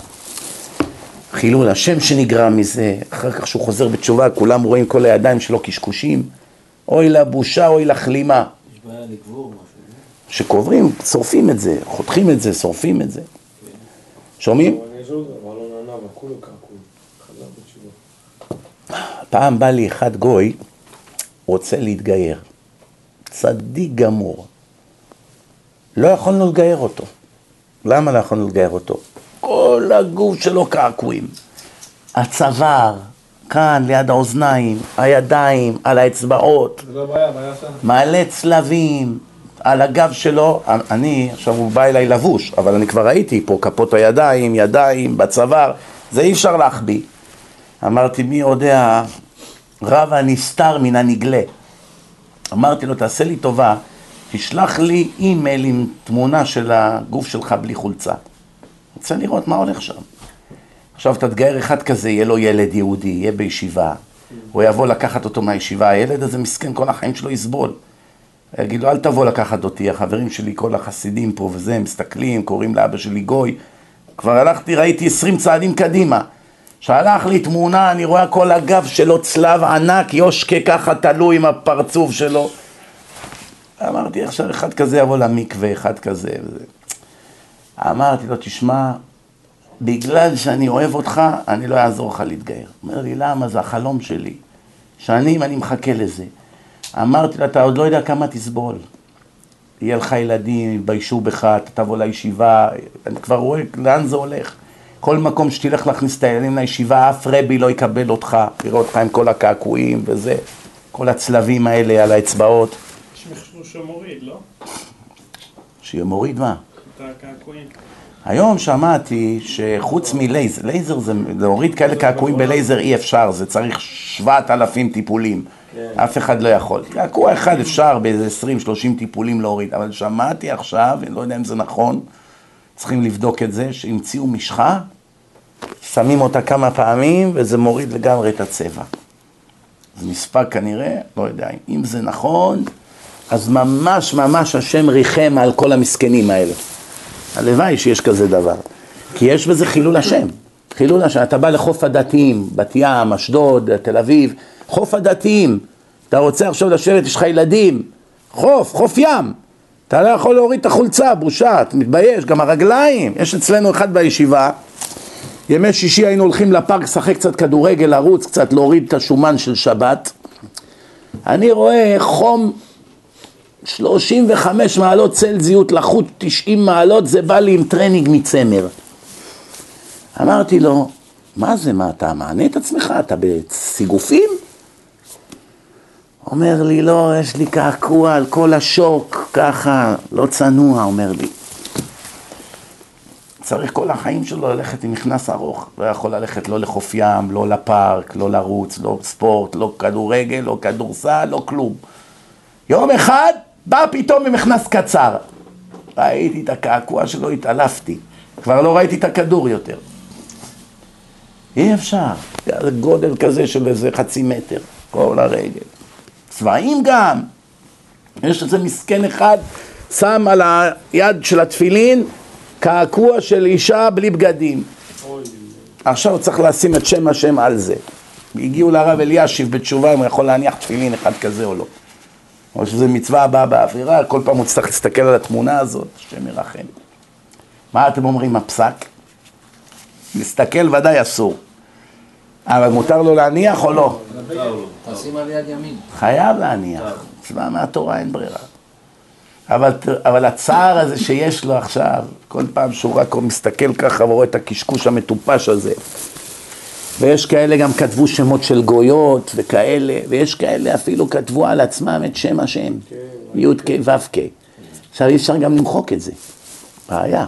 חילול השם שנגרם מזה, אחר כך שהוא חוזר בתשובה, כולם רואים כל הידיים שלו קשקושים. אוי לבושה, אוי לכלימה. בעיה לקבור משהו. שקוברים, שורפים את זה, חותכים את זה, שורפים את זה. שומעים? פעם בא לי אחד גוי, רוצה להתגייר. צדיק גמור. לא יכולנו לגייר אותו. למה לא יכולנו לגייר אותו? כל הגוף שלו קעקועים. הצוואר, כאן, ליד האוזניים, הידיים, על האצבעות. זה לא בעיה, בעיה שם. מעלה צלבים על הגב שלו, אני, עכשיו הוא בא אליי לבוש, אבל אני כבר ראיתי פה כפות הידיים, ידיים, בצוואר, זה אי אפשר להחביא. אמרתי, מי יודע, רב הנסתר מן הנגלה. אמרתי לו, תעשה לי טובה, תשלח לי אימייל עם תמונה של הגוף שלך בלי חולצה. רוצה לראות מה הולך שם. עכשיו תתגייר אחד כזה, יהיה לו ילד יהודי, יהיה בישיבה, הוא יבוא לקחת אותו מהישיבה, הילד הזה מסכן, כל החיים שלו יסבול. יגיד לו, אל תבוא לקחת אותי, החברים שלי, כל החסידים פה וזה, מסתכלים, קוראים לאבא שלי גוי. כבר הלכתי, ראיתי עשרים צעדים קדימה. שלח לי תמונה, אני רואה כל הגב שלו צלב ענק, יושקה ככה תלוי עם הפרצוף שלו. אמרתי, עכשיו אחד כזה יבוא למקווה, אחד כזה. וזה. אמרתי לו, תשמע, בגלל שאני אוהב אותך, אני לא אעזור לך להתגייר. אומר לי, למה? זה החלום שלי. שנים אני מחכה לזה. אמרתי לו, אתה עוד לא יודע כמה תסבול. יהיה לך ילדים, יתביישו בך, אתה תבוא לישיבה, אני כבר רואה לאן זה הולך. כל מקום שתלך להכניס את הילדים לישיבה, אף רבי לא יקבל אותך, יראה אותך עם כל הקעקועים וזה, כל הצלבים האלה על האצבעות. יש מכשור שמוריד, לא? שיהיה מוריד מה? את הקעקועים. היום שמעתי שחוץ מלייזר, לייזר זה, להוריד כאלה קעקועים בלייזר אי אפשר, זה צריך שבעת אלפים טיפולים. אף אחד לא יכול. קעקוע אחד אפשר באיזה 20-30 טיפולים להוריד, אבל שמעתי עכשיו, אני לא יודע אם זה נכון, צריכים לבדוק את זה, שהמציאו משחה, שמים אותה כמה פעמים וזה מוריד לגמרי את הצבע. זה מספק כנראה, לא יודע, אם זה נכון, אז ממש ממש השם ריחם על כל המסכנים האלה. הלוואי שיש כזה דבר. כי יש בזה חילול השם. חילול השם. אתה בא לחוף הדתיים, בת ים, אשדוד, תל אביב, חוף הדתיים. אתה רוצה עכשיו לשבת, יש לך ילדים, חוף, חוף ים. אתה לא יכול להוריד את החולצה, בושה, אתה מתבייש, גם הרגליים. יש אצלנו אחד בישיבה, ימי שישי היינו הולכים לפארק לשחק קצת כדורגל, לרוץ קצת, להוריד את השומן של שבת. אני רואה חום 35 מעלות צלזיות, לחות 90 מעלות, זה בא לי עם טרנינג מצמר. אמרתי לו, מה זה, מה אתה מענה את עצמך? אתה בסיגופים? אומר לי, לא, יש לי קעקוע על כל השוק, ככה, לא צנוע, אומר לי. צריך כל החיים שלו ללכת עם מכנס ארוך, לא יכול ללכת לא לחוף ים, לא לפארק, לא לרוץ, לא ספורט, לא כדורגל, לא כדורסל, לא כלום. יום אחד בא פתאום עם מכנס קצר. ראיתי את הקעקוע שלו, התעלפתי. כבר לא ראיתי את הכדור יותר. אי אפשר. גודל כזה של איזה חצי מטר, כל הרגל. צבעים גם. יש איזה מסכן אחד, שם על היד של התפילין קעקוע של אישה בלי בגדים. עכשיו צריך לשים את שם השם על זה. הגיעו לרב אלישיב בתשובה אם הוא יכול להניח תפילין אחד כזה או לא. או שזו מצווה הבאה באווירה, כל פעם הוא צריך להסתכל על התמונה הזאת, השם ירחם. מה אתם אומרים, הפסק? להסתכל ודאי אסור. אבל מותר לו להניח או לא? תשים על יד ימין. חייב להניח. מצווה מהתורה, אין ברירה. אבל, אבל הצער הזה שיש לו עכשיו, כל פעם שהוא רק מסתכל ככה ורואה את הקשקוש המטופש הזה, ויש כאלה גם כתבו שמות של גויות וכאלה, ויש כאלה אפילו כתבו על עצמם את שם השם, י' כ' ו' כ'. עכשיו אי אפשר גם למחוק את זה, בעיה.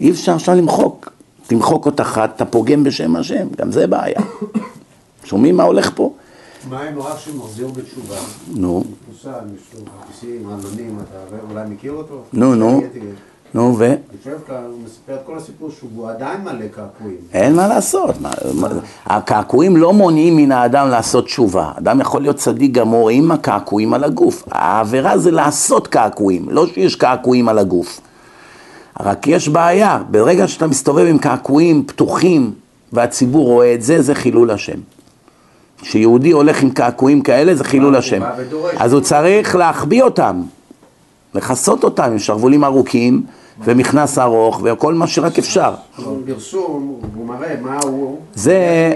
אי אפשר עכשיו למחוק. תמחוק אותה אחת, אתה פוגם בשם השם, גם זה בעיה. שומעים מה הולך פה? מה עם רב שמחזיר בתשובה? נו? נו, נו. נו, ו? הוא מספר את כל הסיפור שהוא עדיין מלא קעקועים. אין מה לעשות. הקעקועים לא מונעים מן האדם לעשות תשובה. אדם יכול להיות צדיק גמור עם הקעקועים על הגוף. העבירה זה לעשות קעקועים, לא שיש קעקועים על הגוף. רק יש בעיה, ברגע שאתה מסתובב עם קעקועים פתוחים והציבור רואה את זה, זה חילול השם. כשיהודי הולך עם קעקועים כאלה זה חילול השם. אז הוא צריך להחביא אותם, לכסות אותם עם שרוולים ארוכים ומכנס ארוך וכל מה שרק אפשר. פרסום, הוא מראה מה הוא... זה,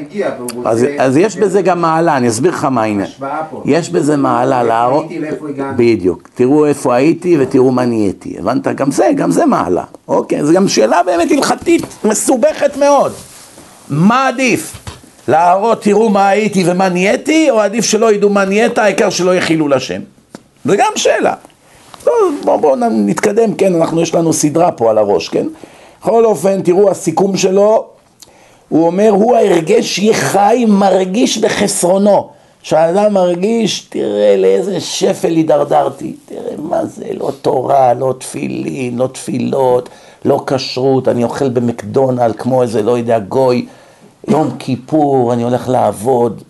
אז, יש בזה גם מעלה, אני אסביר לך מה העניין. פה. יש בזה מעלה להראות. בדיוק, תראו איפה הייתי ותראו מה נהייתי, הבנת? גם זה, גם זה מעלה, אוקיי, זו גם שאלה באמת הלכתית מסובכת מאוד. מה עדיף? להראות תראו מה הייתי ומה נהייתי, או עדיף שלא ידעו מה נהיית, העיקר שלא יהיה חילול השם? זו גם שאלה. בואו בוא נתקדם, כן, אנחנו, יש לנו סדרה פה על הראש, כן? בכל אופן, תראו הסיכום שלו, הוא אומר, הוא ההרגש יהיה חי, מרגיש בחסרונו. כשאדם מרגיש, תראה לאיזה שפל הידרדרתי, תראה מה זה, לא תורה, לא תפילין, לא תפילות, לא כשרות, אני אוכל במקדונלד כמו איזה, לא יודע, גוי, יום כיפור, אני הולך לעבוד,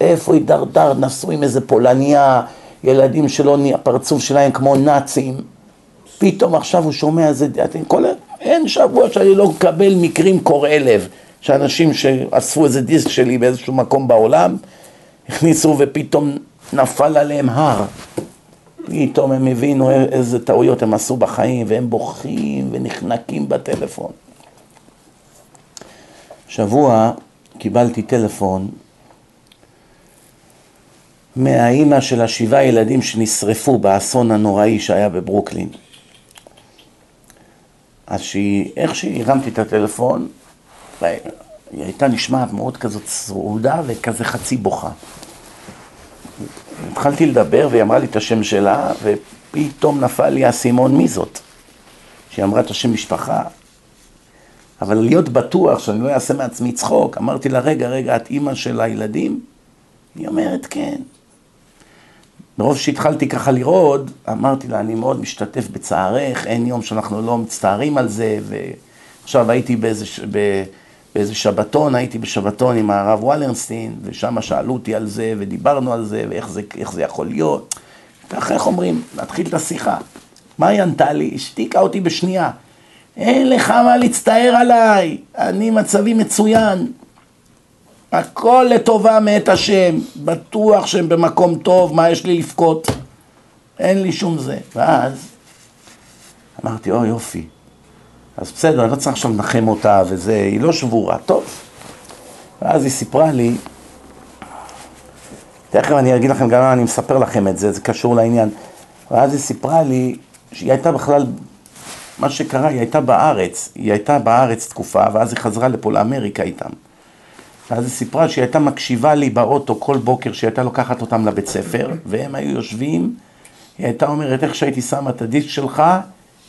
איפה הידרדר, נסעו עם איזה פולניה, ילדים שלו, הפרצוף שלהם כמו נאצים, פתאום עכשיו הוא שומע איזה, אתם כל, אין שבוע שאני לא מקבל מקרים קורעי לב, שאנשים שאספו איזה דיסק שלי באיזשהו מקום בעולם, הכניסו ופתאום נפל עליהם הר. פתאום הם הבינו איזה טעויות הם עשו בחיים, והם בוכים ונחנקים בטלפון. שבוע קיבלתי טלפון מהאימא של השבעה ילדים שנשרפו באסון הנוראי שהיה בברוקלין. אז שהיא, איך שהרמתי את הטלפון, היא הייתה נשמעת מאוד כזאת צרודה וכזה חצי בוכה. התחלתי לדבר והיא אמרה לי את השם שלה, ופתאום נפל לי האסימון מי זאת. שהיא אמרה את השם משפחה, אבל להיות בטוח שאני לא אעשה מעצמי צחוק, אמרתי לה, רגע, רגע, את אימא של הילדים? היא אומרת, כן. מרוב שהתחלתי ככה לרעוד, אמרתי לה, אני מאוד משתתף בצערך, אין יום שאנחנו לא מצטערים על זה, ועכשיו הייתי באיזה, באיזה שבתון, הייתי בשבתון עם הרב וולרנסטין, ושם שאלו אותי על זה, ודיברנו על זה, ואיך זה, זה יכול להיות. ככה, איך אומרים, להתחיל את השיחה. מה היא ענתה לי? השתיקה אותי בשנייה. אין לך מה להצטער עליי, אני מצבי מצוין. הכל לטובה מאת השם, בטוח שהם במקום טוב, מה יש לי לבכות? אין לי שום זה. ואז אמרתי, אוי יופי, אז בסדר, אני לא צריך עכשיו לנחם אותה וזה, היא לא שבורה, טוב. ואז היא סיפרה לי, תכף אני אגיד לכם גם למה אני מספר לכם את זה, זה קשור לעניין. ואז היא סיפרה לי שהיא הייתה בכלל, מה שקרה, היא הייתה בארץ, היא הייתה בארץ תקופה, ואז היא חזרה לפה לאמריקה איתם. ואז היא סיפרה שהיא הייתה מקשיבה לי באוטו כל בוקר שהיא הייתה לוקחת אותם לבית ספר, והם היו יושבים, היא הייתה אומרת, איך שהייתי שמה את הדיסק שלך,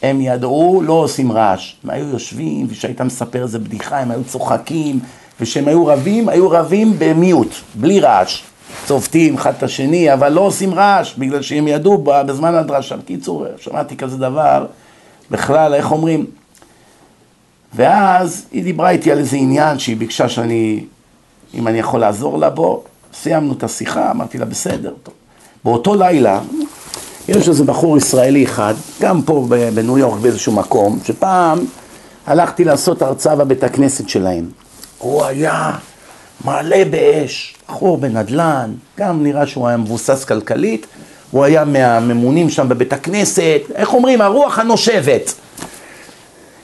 הם ידעו, לא עושים רעש. הם היו יושבים, וכשהיית מספר איזה בדיחה, הם היו צוחקים, וכשהם היו רבים, היו רבים במיוט, בלי רעש. צובטים אחד את השני, אבל לא עושים רעש, בגלל שהם ידעו בזמן הדרשה. בקיצור, שמעתי כזה דבר, בכלל, איך אומרים? ואז היא דיברה איתי על איזה עניין שהיא ביקשה שאני, אם אני יכול לעזור לה בו, סיימנו את השיחה, אמרתי לה, בסדר, טוב. באותו לילה, יש איזה בחור ישראלי אחד, גם פה בניו יורק באיזשהו מקום, שפעם הלכתי לעשות הרצאה בבית הכנסת שלהם. הוא היה מלא באש, בחור בנדל"ן, גם נראה שהוא היה מבוסס כלכלית, הוא היה מהממונים שם בבית הכנסת, איך אומרים, הרוח הנושבת.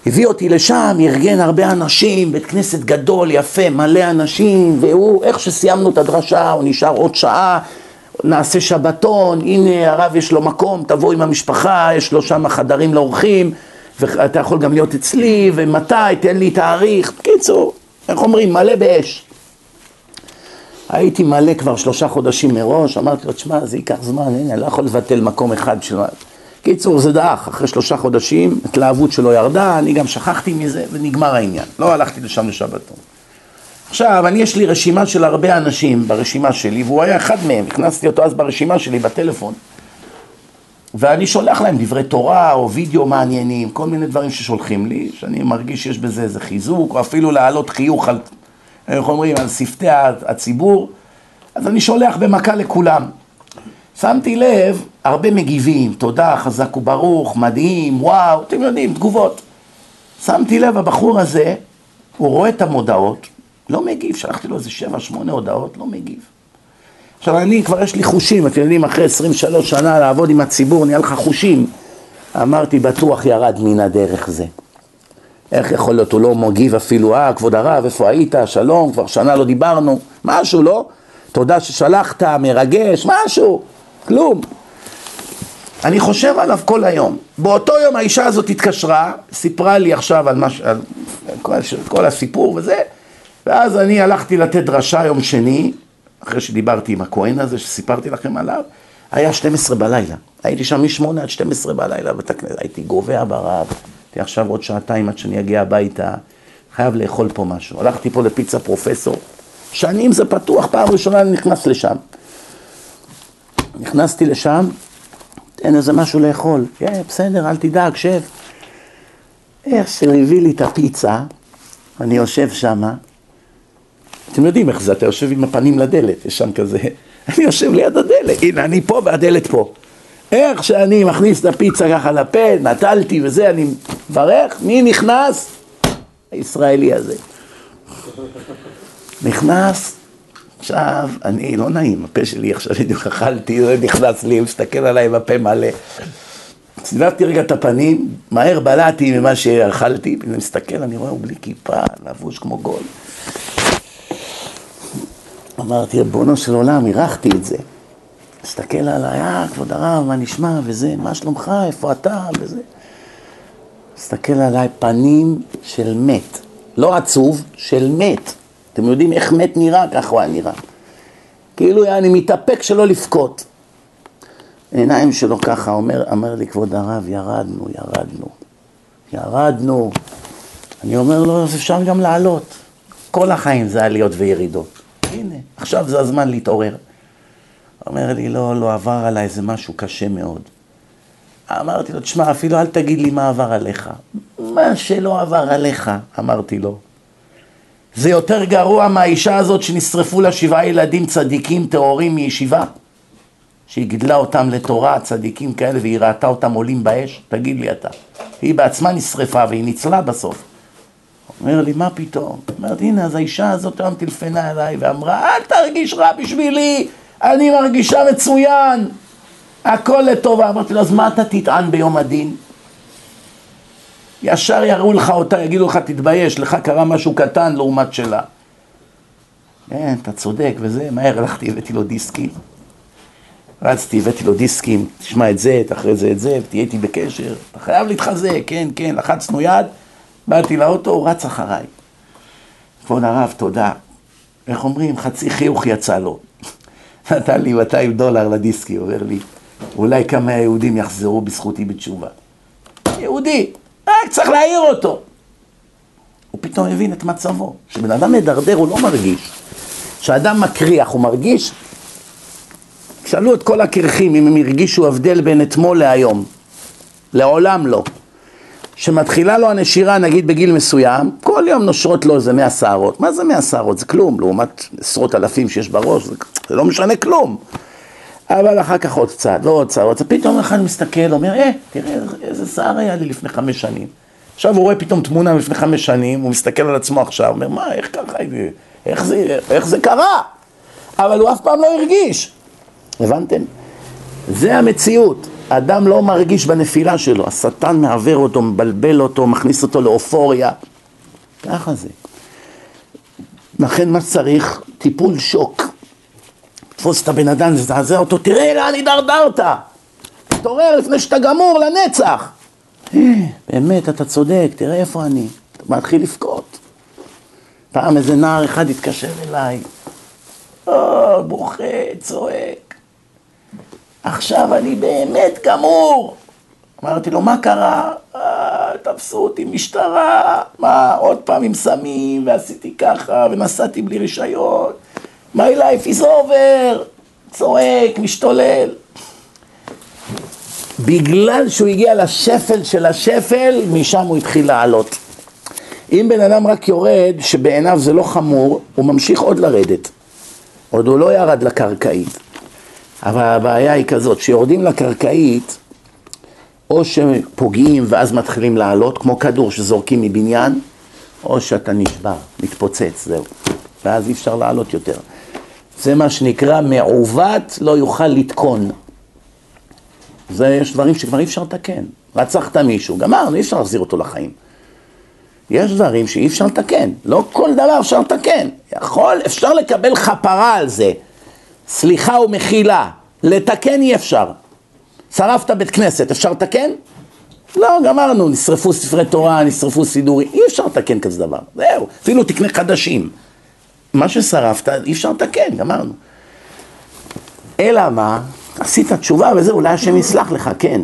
הביא אותי לשם, ארגן הרבה אנשים, בית כנסת גדול, יפה, מלא אנשים, והוא, איך שסיימנו את הדרשה, הוא נשאר עוד שעה, נעשה שבתון, הנה הרב יש לו מקום, תבוא עם המשפחה, יש לו שם חדרים לאורחים, ואתה יכול גם להיות אצלי, ומתי, תן לי תאריך. בקיצור, איך אומרים, מלא באש. הייתי מלא כבר שלושה חודשים מראש, אמרתי לו, תשמע, זה ייקח זמן, הנה, אני לא יכול לבטל מקום אחד שלו. קיצור, זה דעך, אחרי שלושה חודשים, התלהבות שלו ירדה, אני גם שכחתי מזה, ונגמר העניין. לא הלכתי לשם לשבתון. עכשיו, אני יש לי רשימה של הרבה אנשים ברשימה שלי, והוא היה אחד מהם, הכנסתי אותו אז ברשימה שלי בטלפון. ואני שולח להם דברי תורה או וידאו מעניינים, כל מיני דברים ששולחים לי, שאני מרגיש שיש בזה איזה חיזוק, או אפילו להעלות חיוך על, איך אומרים, על שפתי הציבור, אז אני שולח במכה לכולם. שמתי לב, הרבה מגיבים, תודה, חזק וברוך, מדהים, וואו, אתם יודעים, תגובות. שמתי לב, הבחור הזה, הוא רואה את המודעות, לא מגיב, שלחתי לו איזה שבע, שמונה הודעות, לא מגיב. עכשיו אני, כבר יש לי חושים, אתם יודעים, אחרי 23 שנה לעבוד עם הציבור, נהיה לך חושים. אמרתי, בטוח ירד מן הדרך זה. איך יכול להיות, הוא לא מגיב אפילו, אה, כבוד הרב, איפה היית, שלום, כבר שנה לא דיברנו, משהו, לא? תודה ששלחת, מרגש, משהו, כלום. אני חושב עליו כל היום. באותו יום האישה הזאת התקשרה, סיפרה לי עכשיו על, מש... על כל, כל הסיפור וזה, ואז אני הלכתי לתת דרשה יום שני, אחרי שדיברתי עם הכהן הזה, שסיפרתי לכם עליו, היה 12 בלילה. הייתי שם מ-8 עד 12 בלילה, ותק... הייתי גובע ברב, הייתי עכשיו עוד שעתיים עד שאני אגיע הביתה, חייב לאכול פה משהו. הלכתי פה לפיצה פרופסור, שנים זה פתוח, פעם ראשונה אני נכנס לשם. נכנסתי לשם, תן איזה משהו לאכול. כן, בסדר, אל תדאג, שב. איך שהוא הביא לי את הפיצה, אני יושב שמה, אתם יודעים איך זה, אתה יושב עם הפנים לדלת, יש שם כזה, אני יושב ליד הדלת, הנה אני פה והדלת פה. איך שאני מכניס את הפיצה ככה לפה, נטלתי וזה, אני מברך, מי נכנס? הישראלי הזה. נכנס, עכשיו, אני, לא נעים, הפה שלי עכשיו בדיוק אכלתי, זה נכנס לי, הוא מסתכל עליי עם הפה מלא. סיבבתי רגע את הפנים, מהר בלעתי ממה שאכלתי, ואני מסתכל, אני רואה, הוא בלי כיפה, לבוש כמו גול. אמרתי, ריבונו של עולם, אירחתי את זה. מסתכל עליי, אה, כבוד הרב, מה נשמע, וזה, מה שלומך, איפה אתה, וזה. מסתכל עליי, פנים של מת. לא עצוב, של מת. אתם יודעים איך מת נראה? ככה הוא היה נראה. כאילו אני מתאפק שלא לבכות. עיניים שלו ככה, אומר, אומר לי, כבוד הרב, ירדנו, ירדנו. ירדנו. אני אומר לו, אז אפשר גם לעלות. כל החיים זה עליות וירידות. הנה, עכשיו זה הזמן להתעורר. אומר לי, לא, לא, עבר עליי איזה משהו קשה מאוד. אמרתי לו, תשמע, אפילו אל תגיד לי מה עבר עליך. מה שלא עבר עליך, אמרתי לו. זה יותר גרוע מהאישה הזאת שנשרפו לה שבעה ילדים צדיקים טהורים מישיבה, שהיא גידלה אותם לתורה, צדיקים כאלה, והיא ראתה אותם עולים באש, תגיד לי אתה. היא בעצמה נשרפה והיא ניצלה בסוף. אומר לי, מה פתאום? אומרת, הנה, אז האישה הזאת היום טלפנה אליי ואמרה, אל תרגיש רע בשבילי, אני מרגישה מצוין, הכל לטובה. אמרתי לו, אז מה אתה תטען ביום הדין? ישר יראו לך אותה, יגידו לך, תתבייש, לך קרה משהו קטן לעומת שלה. כן, אתה צודק וזה, מהר הלכתי, הבאתי לו דיסקים. רצתי, הבאתי לו דיסקים, תשמע את זה, אחרי זה את זה, ותהיה איתי בקשר, אתה חייב להתחזק, כן, כן, לחצנו יד, באתי לאוטו, הוא רץ אחריי. כבוד הרב, תודה. איך אומרים? חצי חיוך יצא לו. נתן לי 200 דולר לדיסקי, אומר לי, אולי כמה יהודים יחזרו בזכותי בתשובה. יהודי, רק צריך להעיר אותו. הוא פתאום הבין את מצבו. כשבן אדם מדרדר הוא לא מרגיש. כשאדם מקריח הוא מרגיש? שאלו את כל הקרחים אם הם הרגישו הבדל בין אתמול להיום. לעולם לא. שמתחילה לו הנשירה נגיד בגיל מסוים, כל יום נושרות לו איזה מאה שערות. מה זה מאה שערות? זה כלום, לעומת עשרות אלפים שיש בראש, זה, זה לא משנה כלום. אבל אחר כך עוד קצת, ועוד קצת, ועוד קצת, פתאום אחד מסתכל, אומר, אה, תראה איזה שיער היה לי לפני חמש שנים. עכשיו הוא רואה פתאום תמונה לפני חמש שנים, הוא מסתכל על עצמו עכשיו, אומר, מה, איך ככה, איך זה, איך זה קרה? אבל הוא אף פעם לא הרגיש. הבנתם? זה המציאות. האדם לא מרגיש בנפילה שלו, השטן מעוור אותו, מבלבל אותו, מכניס אותו לאופוריה. ככה זה. לכן מה שצריך? טיפול שוק. תפוס את הבן אדם, לזעזע אותו, תראה לאן הידרדרת. תתעורר לפני שאתה גמור לנצח. באמת, אתה צודק, תראה איפה אני. אתה מתחיל לבכות. פעם איזה נער אחד התקשר אליי, או, בוכה, צועק. עכשיו אני באמת גמור. אמרתי לו, מה קרה? אה, תפסו אותי משטרה, מה, עוד פעם עם סמים, ועשיתי ככה, ונסעתי בלי רישיון. My life is over, צועק, משתולל. בגלל שהוא הגיע לשפל של השפל, משם הוא התחיל לעלות. אם בן אדם רק יורד, שבעיניו זה לא חמור, הוא ממשיך עוד לרדת. עוד הוא לא ירד לקרקעית. אבל הבעיה היא כזאת, כשיורדים לקרקעית, או שפוגעים ואז מתחילים לעלות, כמו כדור שזורקים מבניין, או שאתה נשבר, מתפוצץ, זהו. ואז אי אפשר לעלות יותר. זה מה שנקרא מעוות לא יוכל לתקון. זה, יש דברים שכבר אי אפשר לתקן. רצחת מישהו, גמרנו, אי אפשר להחזיר אותו לחיים. יש דברים שאי אפשר לתקן, לא כל דבר אפשר לתקן. יכול, אפשר לקבל חפרה על זה, סליחה ומחילה, לתקן אי אפשר. שרפת בית כנסת, אפשר לתקן? לא, גמרנו, נשרפו ספרי תורה, נשרפו סידורים, אי אפשר לתקן כזה דבר, זהו, אפילו תקנה חדשים. מה ששרפת, אי אפשר לתקן, גמרנו. אלא מה? עשית תשובה וזה, אולי השם יסלח לך, כן.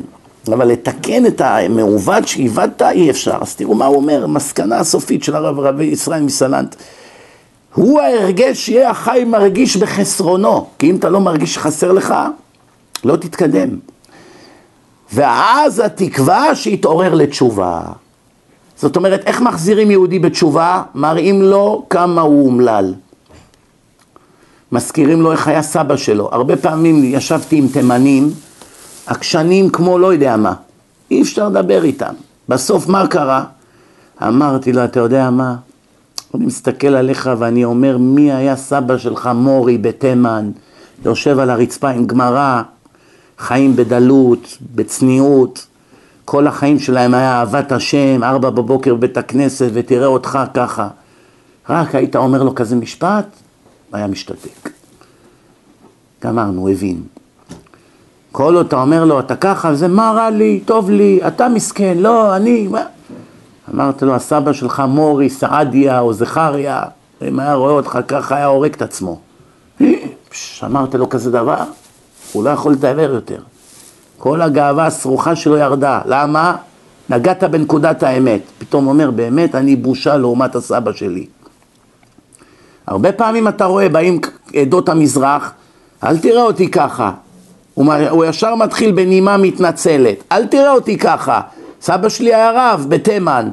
אבל לתקן את המעוות שאיבדת אי אפשר. אז תראו מה הוא אומר, מסקנה הסופית של הרב רבי ישראל מסלנט. הוא ההרגש שיהיה החי מרגיש בחסרונו, כי אם אתה לא מרגיש שחסר לך, לא תתקדם. ואז התקווה שיתעורר לתשובה. זאת אומרת, איך מחזירים יהודי בתשובה? מראים לו כמה הוא אומלל. מזכירים לו איך היה סבא שלו. הרבה פעמים ישבתי עם תימנים, עקשנים כמו לא יודע מה. אי אפשר לדבר איתם. בסוף מה קרה? אמרתי לו, אתה יודע מה? אני מסתכל עליך ואני אומר, מי היה סבא שלך מורי בתימן? יושב על הרצפה עם גמרא, חיים בדלות, בצניעות. כל החיים שלהם היה אהבת השם, ארבע בבוקר בבית הכנסת, ותראה אותך ככה. רק היית אומר לו כזה משפט, היה משתתק. גמרנו, הבין. כל עוד אתה אומר לו, אתה ככה, זה מה רע לי, טוב לי, אתה מסכן, לא, אני, מה? אמרת לו, הסבא שלך מורי, סעדיה או זכריה, אם היה רואה אותך ככה, היה הורג את עצמו. אמרת לו כזה דבר, הוא לא יכול לדבר יותר. כל הגאווה הסרוחה שלו ירדה. למה? נגעת בנקודת האמת. פתאום אומר, באמת אני בושה לעומת הסבא שלי. הרבה פעמים אתה רואה, באים עדות המזרח, אל תראה אותי ככה. הוא, הוא ישר מתחיל בנימה מתנצלת, אל תראה אותי ככה. סבא שלי היה רב בתימן,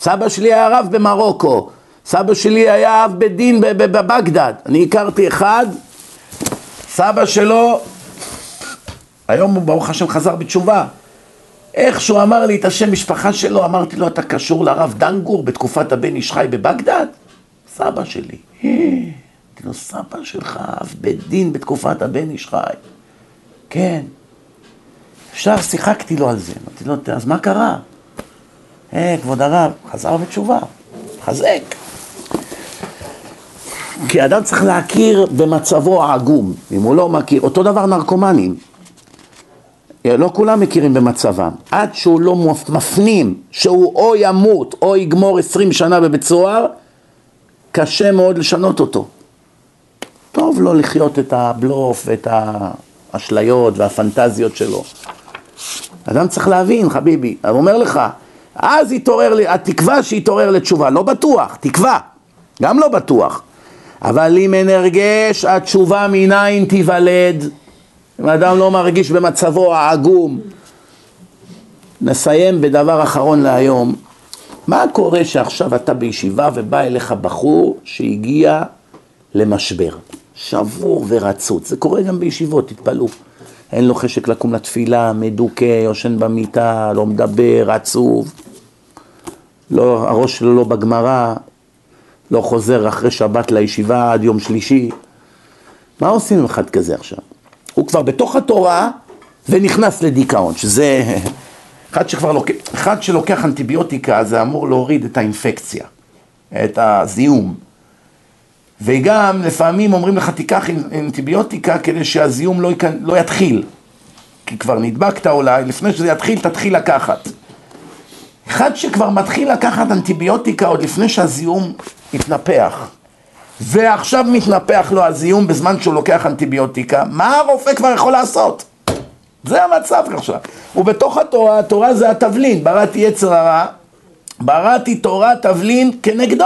סבא שלי היה רב במרוקו, סבא שלי היה אב בית דין בבגדד. אני הכרתי אחד, סבא שלו, היום הוא ברוך השם חזר בתשובה. איך שהוא אמר לי את השם משפחה שלו, אמרתי לו, אתה קשור לרב דנגור בתקופת הבן איש חי בבגדד? סבא שלי. אמרתי לו, סבא שלך, אב בית דין בתקופת הבן איש חי. כן. ישר שיחקתי לו על זה. אמרתי לו, אז מה קרה? אה, כבוד הרב, חזר בתשובה. חזק. כי אדם צריך להכיר במצבו העגום, אם הוא לא מכיר, אותו דבר נרקומנים, לא כולם מכירים במצבם, עד שהוא לא מפנים שהוא או ימות או יגמור עשרים שנה בבית סוהר, קשה מאוד לשנות אותו. טוב לו לחיות את הבלוף ואת האשליות והפנטזיות שלו. אדם צריך להבין, חביבי, אני אומר לך, אז יתעורר, התקווה שיתעורר לתשובה, לא בטוח, תקווה, גם לא בטוח. אבל אם אין הרגש, התשובה מניין תיוולד. אם האדם לא מרגיש במצבו העגום. נסיים בדבר אחרון להיום. מה קורה שעכשיו אתה בישיבה ובא אליך בחור שהגיע למשבר? שבור ורצוץ. זה קורה גם בישיבות, תתפלאו. אין לו חשק לקום לתפילה, מדוכא, יושן במיטה, לא מדבר, עצוב. לא, הראש שלו לא בגמרא, לא חוזר אחרי שבת לישיבה עד יום שלישי. מה עושים עם אחד כזה עכשיו? הוא כבר בתוך התורה ונכנס לדיכאון, שזה... אחד שכבר לוקח, אחד שלוקח אנטיביוטיקה זה אמור להוריד את האינפקציה, את הזיהום. וגם לפעמים אומרים לך תיקח אנטיביוטיקה כדי שהזיהום לא, יכ... לא יתחיל. כי כבר נדבקת אולי, לפני שזה יתחיל תתחיל לקחת. אחד שכבר מתחיל לקחת אנטיביוטיקה עוד לפני שהזיהום התנפח, ועכשיו מתנפח לו הזיהום בזמן שהוא לוקח אנטיביוטיקה, מה הרופא כבר יכול לעשות? זה המצב עכשיו. ובתוך התורה, התורה זה התבלין, בראתי יצר הרע, בראתי תורה תבלין כנגדו.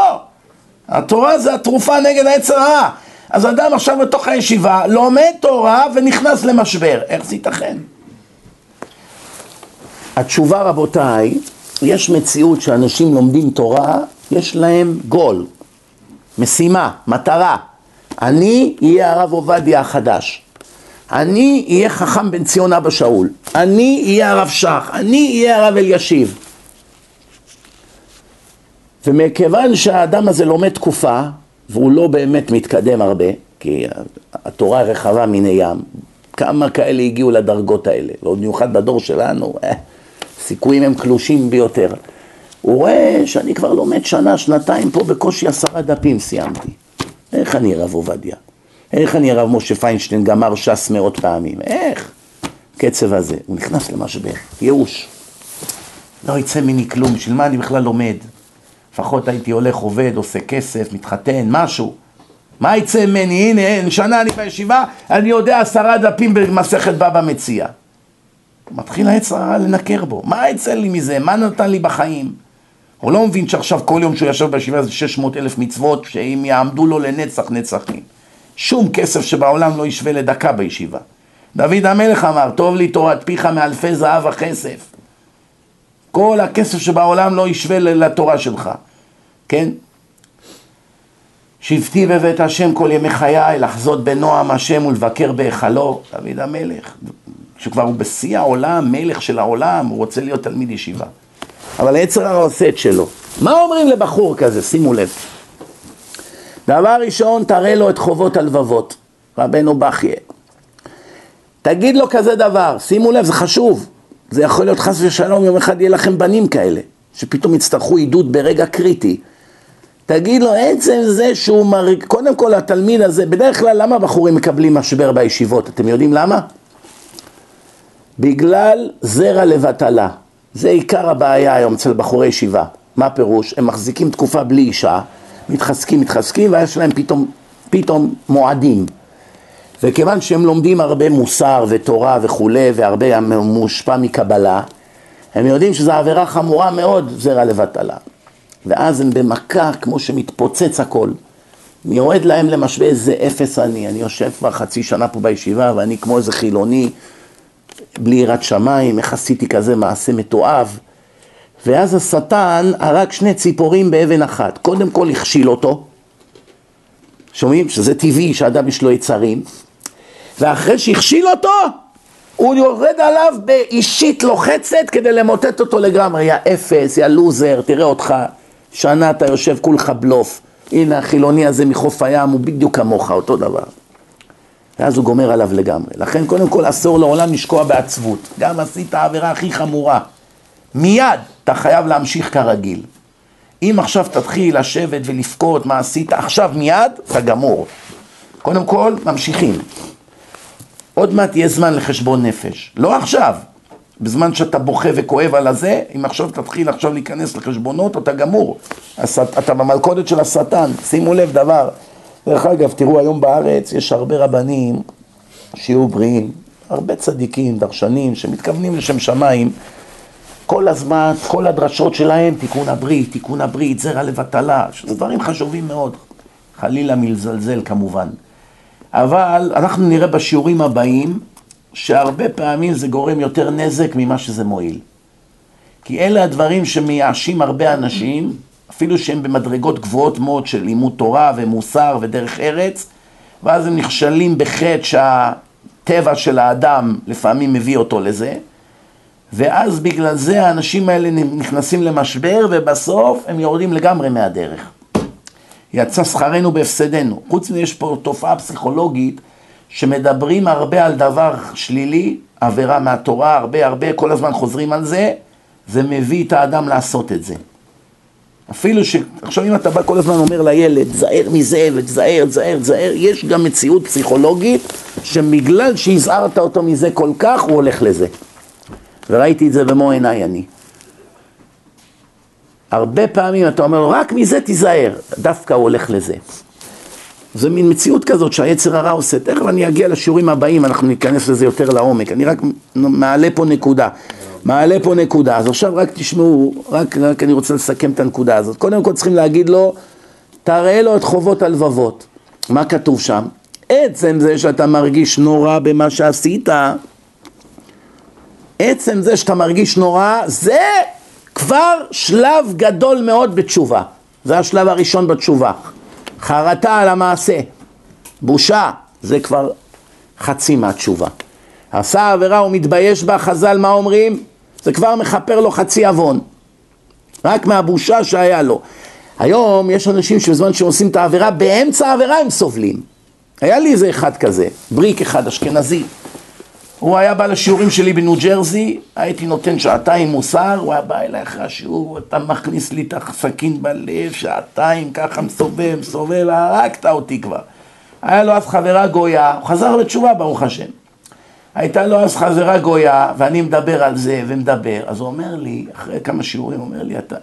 התורה זה התרופה נגד היצר הרע. אז אדם עכשיו בתוך הישיבה לומד תורה ונכנס למשבר, איך זה ייתכן? התשובה רבותיי, יש מציאות שאנשים לומדים תורה, יש להם גול, משימה, מטרה. אני אהיה הרב עובדיה החדש. אני אהיה חכם בן ציון אבא שאול. אני אהיה הרב שך. אני אהיה הרב אלישיב. ומכיוון שהאדם הזה לומד תקופה, והוא לא באמת מתקדם הרבה, כי התורה רחבה מן הים, כמה כאלה הגיעו לדרגות האלה, ועוד במיוחד בדור שלנו, אה, סיכויים הם קלושים ביותר. הוא רואה שאני כבר לומד שנה, שנתיים פה, בקושי עשרה דפים סיימתי. איך אני רב עובדיה? איך אני רב משה פיינשטיין גמר ש"ס מאות פעמים? איך? קצב הזה. הוא נכנס למשבר, ייאוש. לא יצא ממני כלום, בשביל מה אני בכלל לומד? לפחות הייתי הולך, עובד, עושה כסף, מתחתן, משהו. מה יצא ממני? הנה, שנה אני בישיבה, אני יודע עשרה דפים במסכת בבא מציע. מתחיל העץ הרע לנקר בו. מה יצא לי מזה? מה נתן לי בחיים? הוא לא מבין שעכשיו כל יום שהוא ישב בישיבה זה 600 אלף מצוות שאם יעמדו לו לנצח נצחים. שום כסף שבעולם לא ישווה לדקה בישיבה. דוד המלך אמר, טוב לי תורת פיך מאלפי זהב וכסף. כל הכסף שבעולם לא ישווה לתורה שלך, כן? שבתי בבית השם כל ימי חיי, לחזות בנועם השם ולבקר בהיכלו, דוד המלך. שכבר הוא בשיא העולם, מלך של העולם, הוא רוצה להיות תלמיד ישיבה. אבל היצר הרע עושה את שלו. מה אומרים לבחור כזה? שימו לב. דבר ראשון, תראה לו את חובות הלבבות, רבנו בכייה. תגיד לו כזה דבר, שימו לב, זה חשוב. זה יכול להיות חס ושלום, יום אחד יהיה לכם בנים כאלה, שפתאום יצטרכו עידוד ברגע קריטי. תגיד לו, עצם זה שהוא מרג... קודם כל התלמיד הזה, בדרך כלל למה בחורים מקבלים משבר בישיבות? אתם יודעים למה? בגלל זרע לבטלה. זה עיקר הבעיה היום אצל בחורי ישיבה. מה פירוש? הם מחזיקים תקופה בלי אישה, מתחזקים, מתחזקים, ויש להם פתאום, פתאום מועדים. וכיוון שהם לומדים הרבה מוסר ותורה וכולי, והרבה מושפע מקבלה, הם יודעים שזו עבירה חמורה מאוד, זרע לבטלה. ואז הם במכה, כמו שמתפוצץ הכל. יורד להם למשווה איזה אפס אני. אני יושב כבר חצי שנה פה בישיבה, ואני כמו איזה חילוני, בלי יראת שמיים, איך עשיתי כזה מעשה מתועב. ואז השטן הרג שני ציפורים באבן אחת. קודם כל הכשיל אותו, שומעים? שזה טבעי שאדם יש לו יצרים, ואחרי שהכשיל אותו, הוא יורד עליו באישית לוחצת כדי למוטט אותו לגמרי, יא אפס, יא לוזר, תראה אותך, שנה אתה יושב כולך בלוף, הנה החילוני הזה מחוף הים הוא בדיוק כמוך, אותו דבר. ואז הוא גומר עליו לגמרי. לכן קודם כל אסור לעולם לשקוע בעצבות. גם עשית העבירה הכי חמורה. מיד אתה חייב להמשיך כרגיל. אם עכשיו תתחיל לשבת ולבכות מה עשית עכשיו מיד, אתה גמור. קודם כל, ממשיכים. עוד מעט יהיה זמן לחשבון נפש. לא עכשיו, בזמן שאתה בוכה וכואב על הזה, אם עכשיו תתחיל עכשיו להיכנס לחשבונות, אתה גמור. אתה במלכודת של השטן, שימו לב דבר. דרך אגב, תראו היום בארץ יש הרבה רבנים שיהיו בריאים, הרבה צדיקים, דרשנים, שמתכוונים לשם שמיים. כל הזמן, כל הדרשות שלהם, תיקון הברית, תיקון הברית, זרע לבטלה, שזה דברים חשובים מאוד. חלילה מלזלזל כמובן. אבל אנחנו נראה בשיעורים הבאים שהרבה פעמים זה גורם יותר נזק ממה שזה מועיל. כי אלה הדברים שמייאשים הרבה אנשים, אפילו שהם במדרגות גבוהות מאוד של לימוד תורה ומוסר ודרך ארץ, ואז הם נכשלים בחטא שהטבע של האדם לפעמים מביא אותו לזה, ואז בגלל זה האנשים האלה נכנסים למשבר ובסוף הם יורדים לגמרי מהדרך. יצא שכרנו בהפסדנו. חוץ מזה יש פה תופעה פסיכולוגית שמדברים הרבה על דבר שלילי, עבירה מהתורה, הרבה הרבה, כל הזמן חוזרים על זה, זה מביא את האדם לעשות את זה. אפילו ש... עכשיו אם אתה בא כל הזמן אומר לילד, זהר מזה ותזהר, תזהר, תזהר, יש גם מציאות פסיכולוגית שבגלל שהזהרת אותו מזה כל כך, הוא הולך לזה. וראיתי את זה במו עיניי אני. הרבה פעמים אתה אומר רק מזה תיזהר, דווקא הוא הולך לזה. זה מין מציאות כזאת שהיצר הרע עושה. תכף אני אגיע לשיעורים הבאים, אנחנו ניכנס לזה יותר לעומק. אני רק מעלה פה נקודה. מעלה פה נקודה. אז עכשיו רק תשמעו, רק, רק אני רוצה לסכם את הנקודה הזאת. קודם כל צריכים להגיד לו, תראה לו את חובות הלבבות. מה כתוב שם? עצם זה שאתה מרגיש נורא במה שעשית, עצם זה שאתה מרגיש נורא, זה כבר שלב גדול מאוד בתשובה. זה השלב הראשון בתשובה. חרטה על המעשה, בושה, זה כבר חצי מהתשובה. עשה עבירה ומתבייש בה, חז"ל מה אומרים? זה כבר מכפר לו חצי עוון. רק מהבושה שהיה לו. היום יש אנשים שבזמן שהם עושים את העבירה, באמצע העבירה הם סובלים. היה לי איזה אחד כזה, בריק אחד אשכנזי. הוא היה בא לשיעורים שלי בניו ג'רזי, הייתי נותן שעתיים מוסר, הוא היה בא אליי אחרי השיעור, אתה מכניס לי את הסכין בלב, שעתיים, ככה מסובב, מסובב, הרגת אותי כבר. היה לו אז חברה גויה, הוא חזר לתשובה ברוך השם. הייתה לו אז חברה גויה, ואני מדבר על זה ומדבר, אז הוא אומר לי, אחרי כמה שיעורים, הוא אומר לי, אתה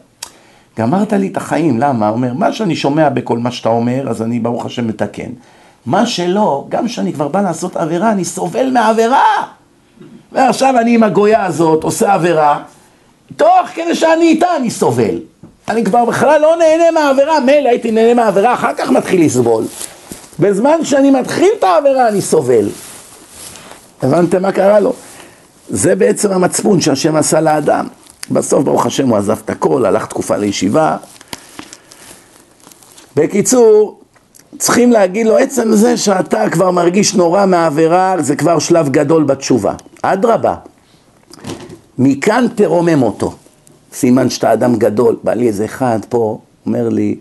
גמרת לי את החיים, למה? הוא אומר, מה שאני שומע בכל מה שאתה אומר, אז אני ברוך השם מתקן. מה שלא, גם כשאני כבר בא לעשות עבירה, אני סובל מעבירה. ועכשיו אני עם הגויה הזאת עושה עבירה, תוך כדי שאני איתה אני סובל. אני כבר בכלל לא נהנה מהעבירה, מילא הייתי נהנה מהעבירה, אחר כך מתחיל לסבול. בזמן שאני מתחיל את העבירה אני סובל. הבנתם מה קרה לו? זה בעצם המצפון שהשם עשה לאדם. בסוף ברוך השם הוא עזב את הכל, הלך תקופה לישיבה. בקיצור, צריכים להגיד לו, עצם זה שאתה כבר מרגיש נורא מהעבירה, זה כבר שלב גדול בתשובה. אדרבה, מכאן תרומם אותו. סימן שאתה אדם גדול. בא לי איזה אחד פה, אומר לי,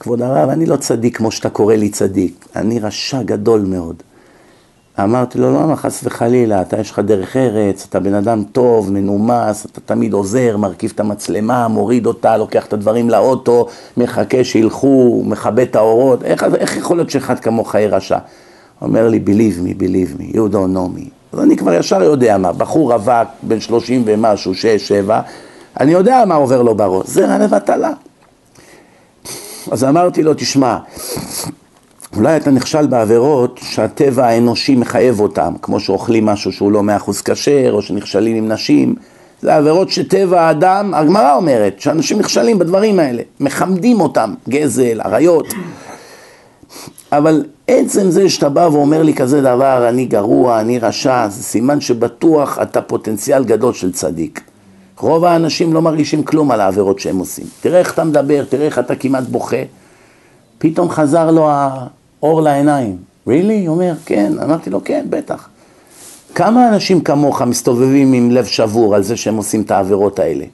כבוד הרב, אני לא צדיק כמו שאתה קורא לי צדיק, אני רשע גדול מאוד. אמרתי לו, למה חס וחלילה, אתה יש לך דרך ארץ, אתה בן אדם טוב, מנומס, אתה תמיד עוזר, מרכיב את המצלמה, מוריד אותה, לוקח את הדברים לאוטו, מחכה שילכו, מכבה את האורות, איך, איך יכול להיות שאחד כמוך יהיה רשע? אומר לי, believe me, believe me, you don't know me. אז אני כבר ישר יודע מה, בחור רווק, בן שלושים ומשהו, שש, שבע, אני יודע מה עובר לו בראש, זה רע לבטלה. אז אמרתי לו, תשמע, אולי אתה נכשל בעבירות שהטבע האנושי מחייב אותם, כמו שאוכלים משהו שהוא לא מאה אחוז כשר, או שנכשלים עם נשים, זה עבירות שטבע האדם, הגמרא אומרת, שאנשים נכשלים בדברים האלה, מחמדים אותם, גזל, עריות. אבל עצם זה שאתה בא ואומר לי כזה דבר, אני גרוע, אני רשע, זה סימן שבטוח אתה פוטנציאל גדול של צדיק. רוב האנשים לא מרגישים כלום על העבירות שהם עושים. תראה איך אתה מדבר, תראה איך אתה כמעט בוכה. פתאום חזר לו האור לעיניים. really? הוא אומר, כן. אמרתי לו, כן, בטח. כמה אנשים כמוך מסתובבים עם לב שבור על זה שהם עושים את העבירות האלה?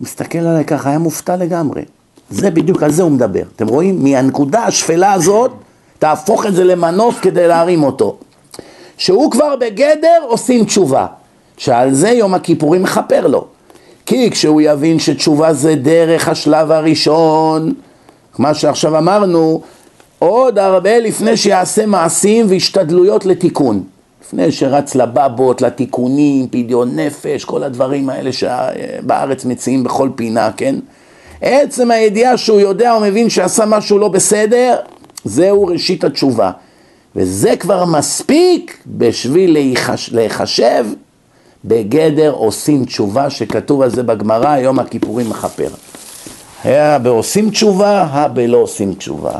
מסתכל עליי ככה, היה מופתע לגמרי. זה בדיוק, על זה הוא מדבר. אתם רואים? מהנקודה השפלה הזאת, תהפוך את זה למנוף כדי להרים אותו. שהוא כבר בגדר עושים תשובה. שעל זה יום הכיפורים מכפר לו. כי כשהוא יבין שתשובה זה דרך השלב הראשון, מה שעכשיו אמרנו, עוד הרבה לפני שיעשה מעשים והשתדלויות לתיקון. לפני שרץ לבבות, לתיקונים, פדיון נפש, כל הדברים האלה שבארץ מציעים בכל פינה, כן? עצם הידיעה שהוא יודע או מבין שעשה משהו לא בסדר, זהו ראשית התשובה. וזה כבר מספיק בשביל להיחשב בגדר עושים תשובה, שכתוב על זה בגמרא, יום הכיפורים מכפר. היה בעושים תשובה, הבלא עושים תשובה.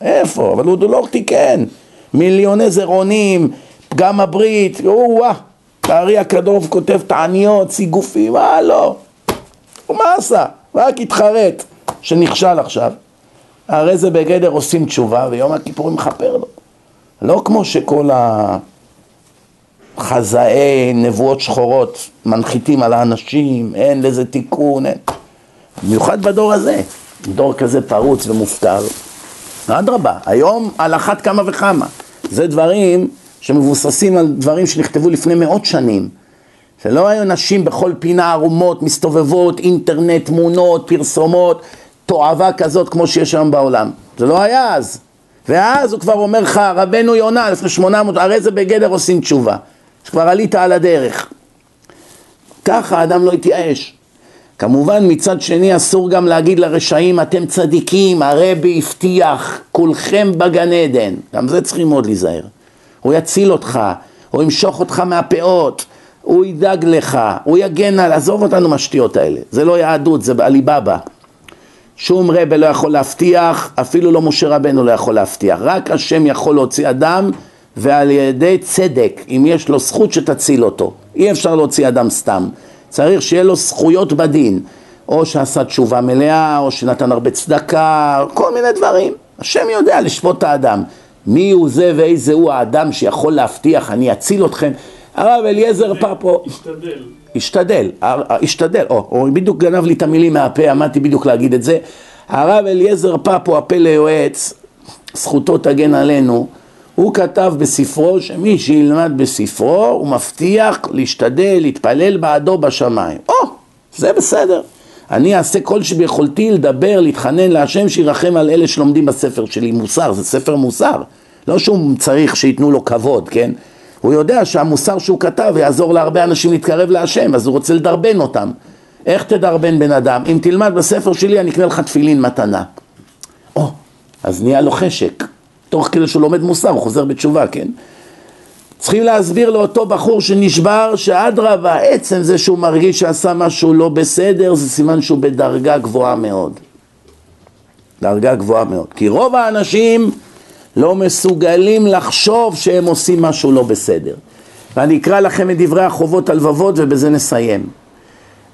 איפה? אבל הוא לא תיקן. מיליוני זרעונים, פגם הברית, או-אה, הארי הקדוב כותב תעניות, סיגופים, מה לא? מה עשה? רק התחרט שנכשל עכשיו. הרי זה בגדר עושים תשובה ויום הכיפורים מכפר לו. לא כמו שכל החזאי נבואות שחורות מנחיתים על האנשים, אין לזה תיקון, אין. במיוחד בדור הזה, דור כזה פרוץ ומופקר. אדרבה, היום על אחת כמה וכמה. זה דברים שמבוססים על דברים שנכתבו לפני מאות שנים. זה לא היו נשים בכל פינה ערומות, מסתובבות, אינטרנט, תמונות, פרסומות, תועבה כזאת כמו שיש היום בעולם. זה לא היה אז. ואז הוא כבר אומר לך, רבנו יונה לפני שמונה מאות, הרי זה בגדר עושים תשובה. שכבר עלית על הדרך. ככה האדם לא יתייאש. כמובן מצד שני אסור גם להגיד לרשעים אתם צדיקים, הרבי הבטיח כולכם בגן עדן, גם זה צריכים מאוד להיזהר. הוא יציל אותך, הוא ימשוך אותך מהפאות, הוא ידאג לך, הוא יגן על, עזוב אותנו מהשטויות האלה, זה לא יהדות, זה עליבאבא. שום רבה לא יכול להבטיח, אפילו לא משה רבנו לא יכול להבטיח, רק השם יכול להוציא אדם ועל ידי צדק, אם יש לו זכות שתציל אותו, אי אפשר להוציא אדם סתם, צריך שיהיה לו זכויות בדין, או שעשה תשובה מלאה, או שנתן הרבה צדקה, כל מיני דברים, השם יודע לשפוט את האדם, מי הוא זה ואיזה הוא האדם שיכול להבטיח אני אציל אתכם הרב אליעזר פפו... השתדל. השתדל, השתדל, או, או בדיוק גנב לי את המילים מהפה, עמדתי בדיוק להגיד את זה. הרב אליעזר פפו, הפה ליועץ, זכותו תגן עלינו, הוא כתב בספרו שמי שילמד בספרו הוא מבטיח להשתדל, להתפלל בעדו בשמיים. או, זה בסדר. אני אעשה כל שביכולתי לדבר, להתחנן להשם שירחם על אלה שלומדים בספר שלי מוסר, זה ספר מוסר. לא שהוא צריך שייתנו לו כבוד, כן? הוא יודע שהמוסר שהוא כתב יעזור להרבה אנשים להתקרב להשם, אז הוא רוצה לדרבן אותם. איך תדרבן בן אדם? אם תלמד בספר שלי אני אקנה לך תפילין מתנה. או, אז נהיה לו חשק. תוך כדי שהוא לומד מוסר, הוא חוזר בתשובה, כן? צריכים להסביר לאותו בחור שנשבר שאדרבה, עצם זה שהוא מרגיש שעשה משהו לא בסדר, זה סימן שהוא בדרגה גבוהה מאוד. דרגה גבוהה מאוד. כי רוב האנשים לא מסוגלים לחשוב שהם עושים משהו לא בסדר. ואני אקרא לכם את דברי החובות הלבבות ובזה נסיים.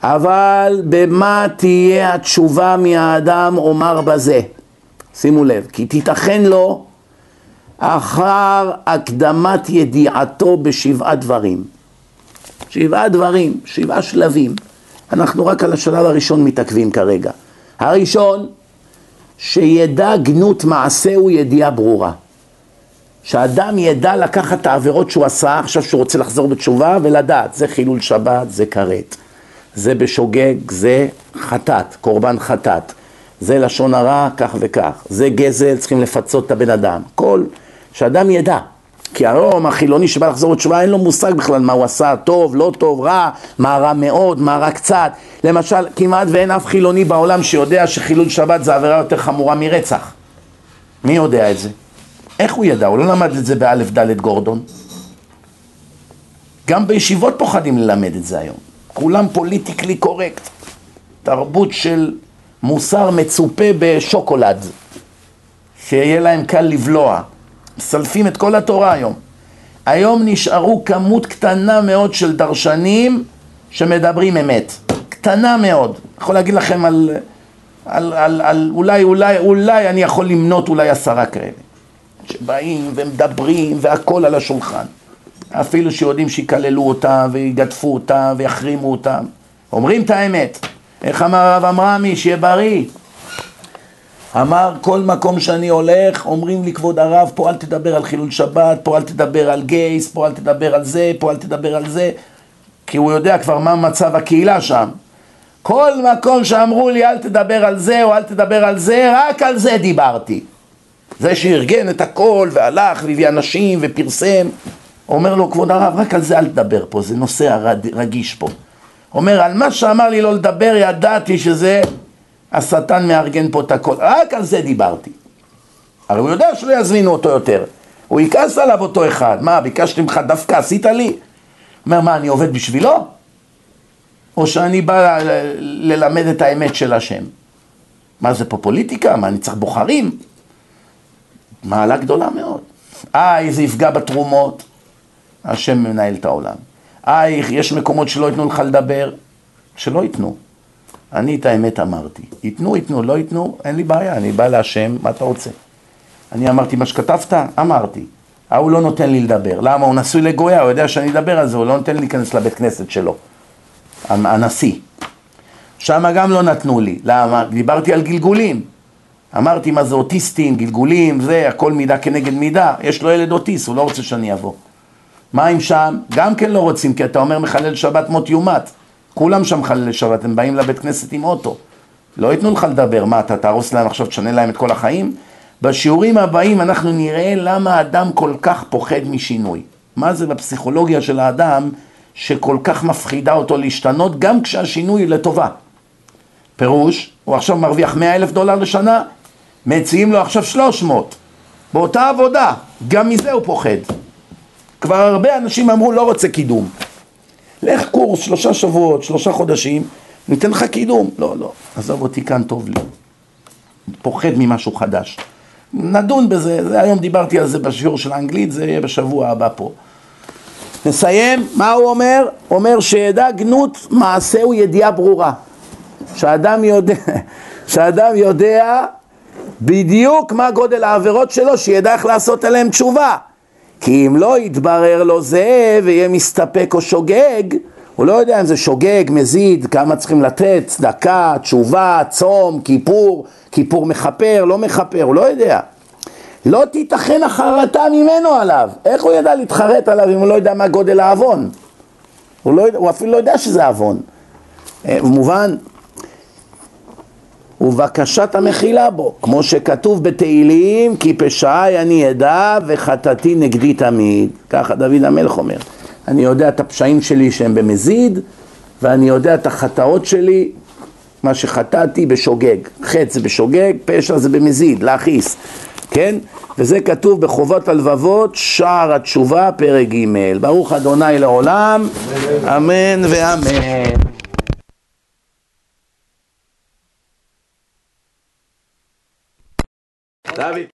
אבל במה תהיה התשובה מהאדם אומר בזה? שימו לב, כי תיתכן לו אחר הקדמת ידיעתו בשבעה דברים. שבעה דברים, שבעה שלבים. אנחנו רק על השלב הראשון מתעכבים כרגע. הראשון, שידע גנות מעשהו ידיעה ברורה. שאדם ידע לקחת את העבירות שהוא עשה, עכשיו שהוא רוצה לחזור בתשובה, ולדעת, זה חילול שבת, זה כרת. זה בשוגג, זה חטאת, קורבן חטאת. זה לשון הרע, כך וכך. זה גזל, צריכים לפצות את הבן אדם. כל, שאדם ידע. כי הרום החילוני שבא לחזור בתשובה אין לו מושג בכלל מה הוא עשה, טוב, לא טוב, רע, מה רע מאוד, מה רע קצת. למשל, כמעט ואין אף חילוני בעולם שיודע שחילול שבת זה עבירה יותר חמורה מרצח. מי יודע את זה? איך הוא ידע? הוא לא למד את זה באלף דלת גורדון. גם בישיבות פוחדים ללמד את זה היום. כולם פוליטיקלי קורקט. תרבות של מוסר מצופה בשוקולד, שיהיה להם קל לבלוע. מסלפים את כל התורה היום. היום נשארו כמות קטנה מאוד של דרשנים שמדברים אמת. קטנה מאוד. יכול להגיד לכם על, על, על, על אולי, אולי, אולי אני יכול למנות אולי עשרה כאלה. שבאים ומדברים והכל על השולחן. אפילו שיודעים שיקללו אותם ויגדפו אותם ויחרימו אותם. אומרים את האמת. איך אמר הרב עמרמי? שיהיה בריא. אמר כל מקום שאני הולך, אומרים לי כבוד הרב, פה אל תדבר על חילול שבת, פה אל תדבר על גייס, פה אל תדבר על זה, פה אל תדבר על זה, כי הוא יודע כבר מה מצב הקהילה שם. כל מקום שאמרו לי אל תדבר על זה או אל תדבר על זה, רק על זה דיברתי. זה שארגן את הכל והלך והביא אנשים ופרסם, אומר לו כבוד הרב, רק על זה אל תדבר פה, זה נושא רגיש פה. אומר, על מה שאמר לי לא לדבר, ידעתי שזה השטן מארגן פה את הכל, רק על זה דיברתי. הרי הוא יודע שלא יזמינו אותו יותר. הוא יכעס עליו אותו אחד, מה, ביקשתי ממך דווקא, עשית לי? אומר, מה, אני עובד בשבילו? או שאני בא ללמד את האמת של השם? מה זה פה פוליטיקה? מה, אני צריך בוחרים? מעלה גדולה מאוד. אה, זה יפגע בתרומות, השם מנהל את העולם. אה, יש מקומות שלא ייתנו לך לדבר, שלא ייתנו. אני את האמת אמרתי. ייתנו, ייתנו, לא ייתנו, אין לי בעיה, אני בא להשם, מה אתה רוצה? אני אמרתי מה שכתבת? אמרתי. ההוא לא נותן לי לדבר. למה? הוא נשוי לגויה, הוא יודע שאני אדבר על זה, הוא לא נותן לי להיכנס לבית כנסת שלו. הנשיא. שם גם לא נתנו לי. למה? דיברתי על גלגולים. אמרתי מה זה אוטיסטים, גלגולים, זה, הכל מידה כנגד מידה. יש לו ילד אוטיסט, הוא לא רוצה שאני אבוא. מה עם שם? גם כן לא רוצים, כי אתה אומר מחלל שבת מות יומת. כולם שם חללי שבת, הם באים לבית כנסת עם אוטו. לא ייתנו לך לדבר, מה אתה תהרוס להם עכשיו, תשנה להם את כל החיים? בשיעורים הבאים אנחנו נראה למה האדם כל כך פוחד משינוי. מה זה בפסיכולוגיה של האדם שכל כך מפחידה אותו להשתנות גם כשהשינוי לטובה. פירוש, הוא עכשיו מרוויח 100 אלף דולר לשנה, מציעים לו עכשיו 300. באותה עבודה, גם מזה הוא פוחד. כבר הרבה אנשים אמרו לא רוצה קידום. לך קורס שלושה שבועות, שלושה חודשים, ניתן לך קידום. לא, לא, עזוב אותי כאן טוב לי. פוחד ממשהו חדש. נדון בזה, זה היום דיברתי על זה בשיעור של האנגלית, זה יהיה בשבוע הבא פה. נסיים, מה הוא אומר? אומר שידע גנות מעשהו ידיעה ברורה. שאדם יודע, שאדם יודע בדיוק מה גודל העבירות שלו, שידע איך לעשות עליהן תשובה. כי אם לא יתברר לו זה ויהיה מסתפק או שוגג, הוא לא יודע אם זה שוגג, מזיד, כמה צריכים לתת, צדקה, תשובה, צום, כיפור, כיפור מכפר, לא מכפר, הוא לא יודע. לא תיתכן החרטה ממנו עליו. איך הוא ידע להתחרט עליו אם הוא לא יודע מה גודל העוון? הוא, לא, הוא אפילו לא יודע שזה עוון. אה, מובן, ובקשת המחילה בו, כמו שכתוב בתהילים, כי פשעי אני אדע וחטאתי נגדי תמיד. ככה דוד המלך אומר. אני יודע את הפשעים שלי שהם במזיד, ואני יודע את החטאות שלי, מה שחטאתי בשוגג. חטא זה בשוגג, פשע זה במזיד, להכעיס. כן? וזה כתוב בחובות הלבבות, שער התשובה, פרק ג'. ברוך אדוני לעולם, אמן ואמן.